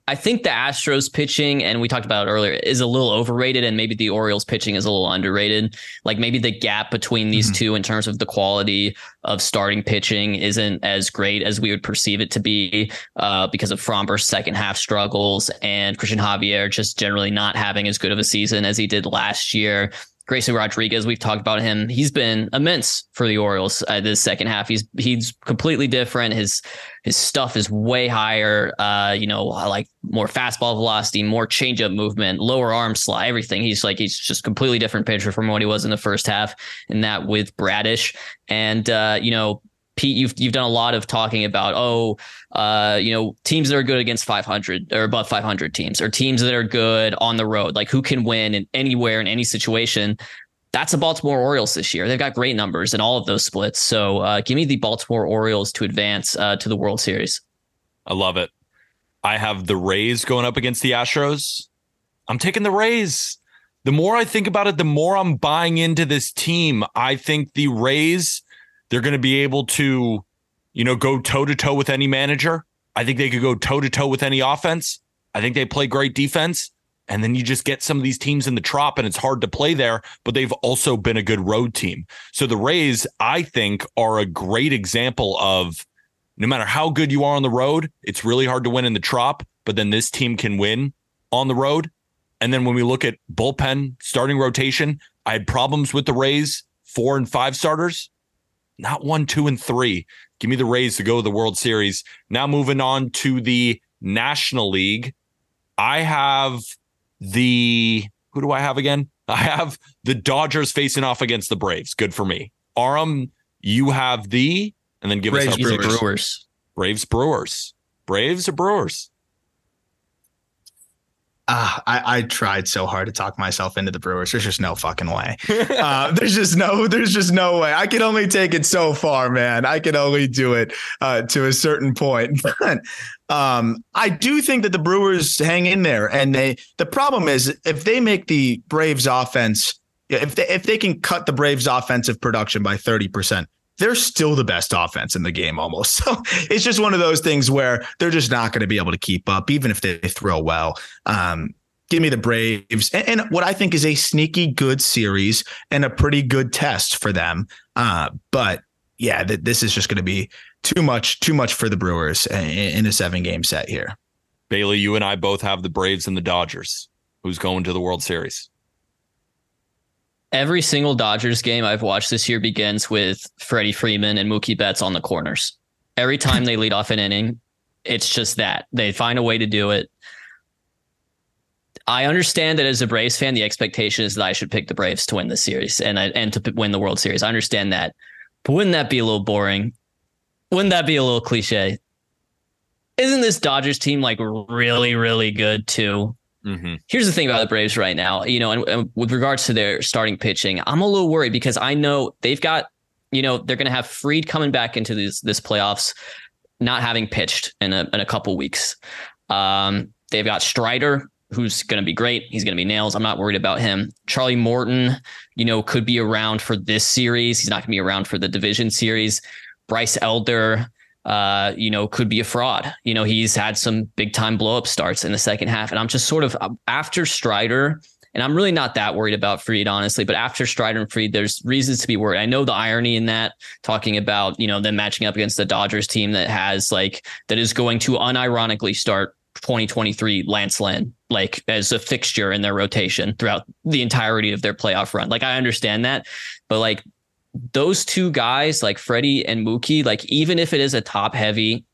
I think the Astros pitching, and we talked about it earlier, is a little overrated, and maybe the Orioles pitching is a little underrated. Like maybe the gap between these mm-hmm. two in terms of the quality of starting pitching isn't as great as we would perceive it to be uh, because of Framber's second half struggles and Christian Javier just generally not having as good of a season as he did last year. Grayson Rodriguez, we've talked about him. He's been immense for the Orioles uh, this second half. He's he's completely different. His his stuff is way higher. Uh, you know, like more fastball velocity, more changeup movement, lower arm slide, everything. He's like he's just completely different pitcher from what he was in the first half. And that with Bradish, and uh, you know, Pete, you've you've done a lot of talking about oh, uh, you know, teams that are good against 500 or above 500 teams, or teams that are good on the road, like who can win in anywhere in any situation. That's the Baltimore Orioles this year. They've got great numbers in all of those splits. So uh, give me the Baltimore Orioles to advance uh, to the World Series. I love it. I have the Rays going up against the Astros. I'm taking the Rays. The more I think about it, the more I'm buying into this team. I think the Rays they're going to be able to, you know, go toe to toe with any manager. I think they could go toe to toe with any offense. I think they play great defense. And then you just get some of these teams in the trop and it's hard to play there, but they've also been a good road team. So the Rays, I think, are a great example of no matter how good you are on the road, it's really hard to win in the trop, but then this team can win on the road. And then when we look at bullpen starting rotation, I had problems with the Rays, four and five starters not one, two, and three. Give me the Rays to go to the World Series. Now moving on to the National League. I have the who do I have again? I have the Dodgers facing off against the Braves. Good for me. Aram, you have the and then give Braves, us Brewers. Brewers. Braves Brewers. Braves or Brewers? Uh, I, I tried so hard to talk myself into the Brewers. There's just no fucking way. Uh, there's just no, there's just no way. I can only take it so far, man. I can only do it uh, to a certain point. But um, I do think that the Brewers hang in there, and they. The problem is if they make the Braves offense, if they if they can cut the Braves offensive production by thirty percent, they're still the best offense in the game almost. So it's just one of those things where they're just not going to be able to keep up, even if they throw well. Um, give me the Braves and, and, what I think is a sneaky good series and a pretty good test for them. Uh, but yeah, th- this is just going to be too much, too much for the Brewers in, in a seven game set here. Bailey, you and I both have the Braves and the Dodgers. Who's going to the World Series? Every single Dodgers game I've watched this year begins with Freddie Freeman and Mookie Betts on the corners. Every time they lead off an inning, it's just that they find a way to do it. I understand that as a Braves fan, the expectation is that I should pick the Braves to win the series and and to win the World Series. I understand that, but wouldn't that be a little boring? Wouldn't that be a little cliche? Isn't this Dodgers team like really, really good too? Mm-hmm. Here's the thing about the Braves right now, you know, and, and, with regards to their starting pitching, I'm a little worried because I know they've got, you know, they're going to have Fried coming back into this this playoffs, not having pitched in a in a couple weeks. Um, they've got Strider, who's going to be great. He's going to be nails. I'm not worried about him. Charlie Morton, you know, could be around for this series. He's not going to be around for the division series. Bryce Elder, uh, you know, could be a fraud. You know, he's had some big time blow up starts in the second half. And I'm just sort of after Strider, and I'm really not that worried about Fried, honestly. But after Strider and Fried, there's reasons to be worried. I know the irony in that, talking about, you know, them matching up against the Dodgers team that has like, that is going to unironically start 2023 Lance Lynn, like as a fixture in their rotation throughout the entirety of their playoff run. Like, I understand that. But like, those two guys, like Freddie and Mookie, like even if it is a top heavy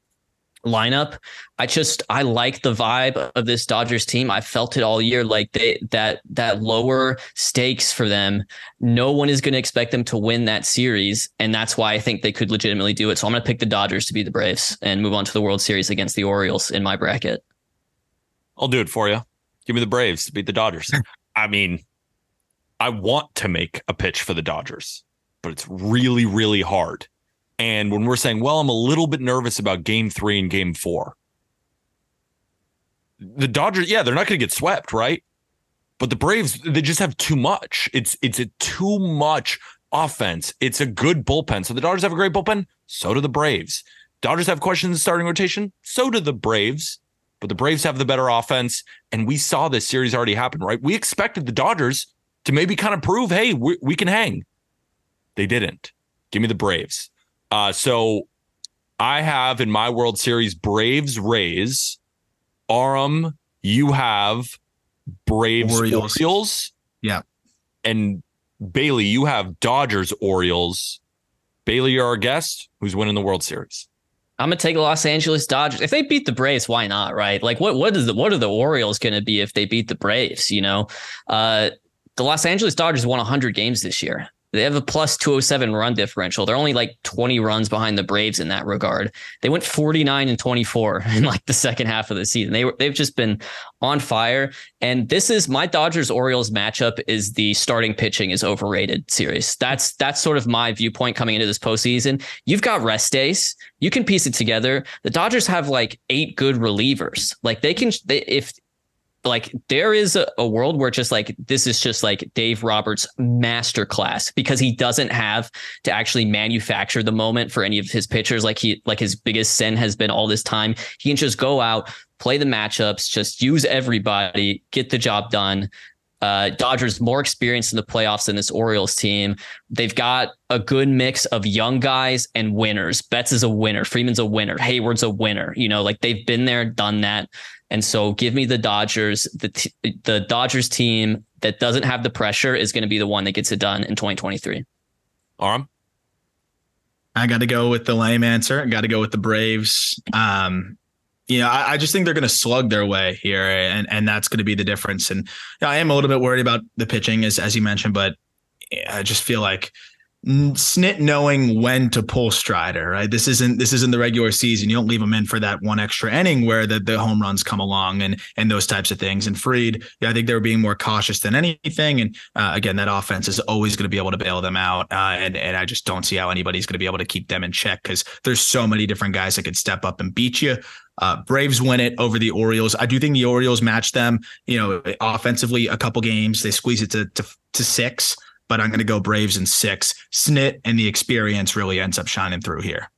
lineup, I just I like the vibe of this Dodgers team. I felt it all year, like they that that lower stakes for them. No one is going to expect them to win that series, and that's why I think they could legitimately do it. So I'm going to pick the Dodgers to be the Braves and move on to the World Series against the Orioles in my bracket. I'll do it for you. Give me the Braves to beat the Dodgers. I mean, I want to make a pitch for the Dodgers, but it's really, really hard. And when we're saying, well, I'm a little bit nervous about game three and game four, the Dodgers, yeah, they're not going to get swept, right? But the Braves, they just have too much. It's it's a too much offense. It's a good bullpen. So the Dodgers have a great bullpen. So do the Braves. Dodgers have questions in starting rotation. So do the Braves. But the Braves have the better offense. And we saw this series already happen, right? We expected the Dodgers to maybe kind of prove, hey, we, we can hang. They didn't. Give me the Braves. Uh, so I have in my World Series Braves Rays. Aram, you have Braves Orioles. Orioles. Yeah. And Bailey, you have Dodgers Orioles. Bailey, you're our guest. Who's winning the World Series? I'm gonna take Los Angeles Dodgers. If they beat the Braves, why not? Right? Like, what what is the what are the Orioles gonna be if they beat the Braves? You know, uh, the Los Angeles Dodgers won 100 games this year. They have a plus 207 run differential. They're only like 20 runs behind the Braves in that regard. They went 49 and 24 in like the second half of the season. They were they've just been on fire. And this is my Dodgers Orioles matchup is the starting pitching is overrated series. That's that's sort of my viewpoint coming into this postseason. You've got rest days. You can piece it together. The Dodgers have like eight good relievers. Like they can they, if like there is a, a, world where just like this is just like Dave Roberts masterclass because he doesn't have to actually manufacture the moment for any of his pitchers like he like his biggest sin has been all this time he can just go out play the matchups just use everybody get the job done uh, Dodgers more experience in the playoffs than this Orioles team. They've got a good mix of young guys and winners. Betts is a winner. Freeman's a winner. Heyward's a winner. You know, like they've been there, done that. And so give me the Dodgers. The t- the Dodgers team that doesn't have the pressure is going to be the one that gets it done in 2023. Aram? I got to go with the lame answer. I got to go with the Braves. Um, you know, I, I just think they're going to slug their way here, and and that's going to be the difference. And you know, I am a little bit worried about the pitching, as as you mentioned, but I just feel like Snit knowing when to pull Strider, right? This isn't this isn't the regular season. You don't leave him in for that one extra inning where the, the home runs come along and and those types of things. And Fried, yeah, I think they were being more cautious than anything. And uh, again, that offense is always going to be able to bail them out. Uh, and and I just don't see how anybody's going to be able to keep them in check because there's so many different guys that could step up and beat you. Uh, Braves win it over the Orioles. I do think the Orioles match them. You know, offensively, a couple games they squeeze it to to, to six but I'm going to go Braves in six. Snit and the experience really ends up shining through here.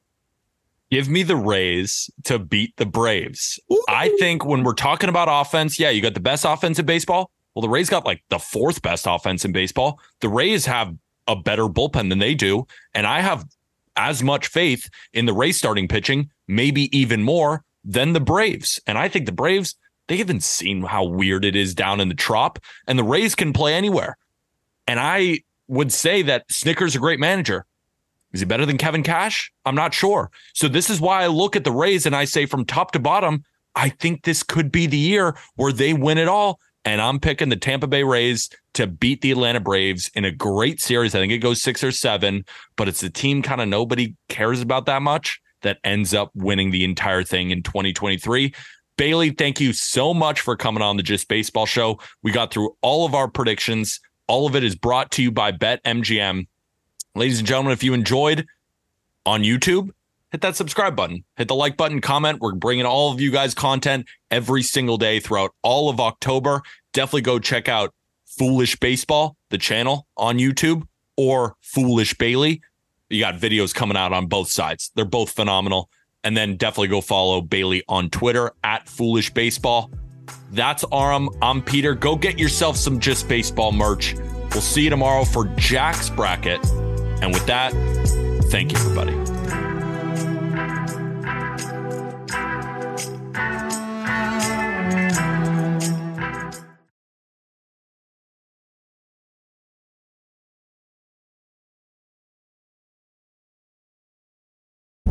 Give me the Rays to beat the Braves. Ooh. I think when we're talking about offense, yeah, you got the best offense in baseball. Well, the Rays got like the fourth best offense in baseball. The Rays have a better bullpen than they do. And I have as much faith in the Rays starting pitching, maybe even more than the Braves. And I think the Braves, they haven't seen how weird it is down in the trop, and the Rays can play anywhere. And I would say that Snitker's a great manager. Is he better than Kevin Cash? I'm not sure. So this is why I look at the Rays and I say from top to bottom, I think this could be the year where they win it all. And I'm picking the Tampa Bay Rays to beat the Atlanta Braves in a great series. I think it goes six or seven, but it's a team kind of nobody cares about that much that ends up winning the entire thing in 2023. Bailey, thank you so much for coming on the Just Baseball Show. We got through all of our predictions. All of it is brought to you by BetMGM. Ladies and gentlemen, if you enjoyed on YouTube, hit that subscribe button, hit the like button, comment. We're bringing all of you guys content every single day throughout all of October. Definitely go check out Foolish Baseball, the channel on YouTube, or Foolish Bailey. You got videos coming out on both sides. They're both phenomenal. And then definitely go follow Bailey on Twitter at Foolish Baseball. That's Aram. I'm Peter. Go get yourself some Just Baseball merch. We'll see you tomorrow for Jack's bracket. And with that, thank you, everybody.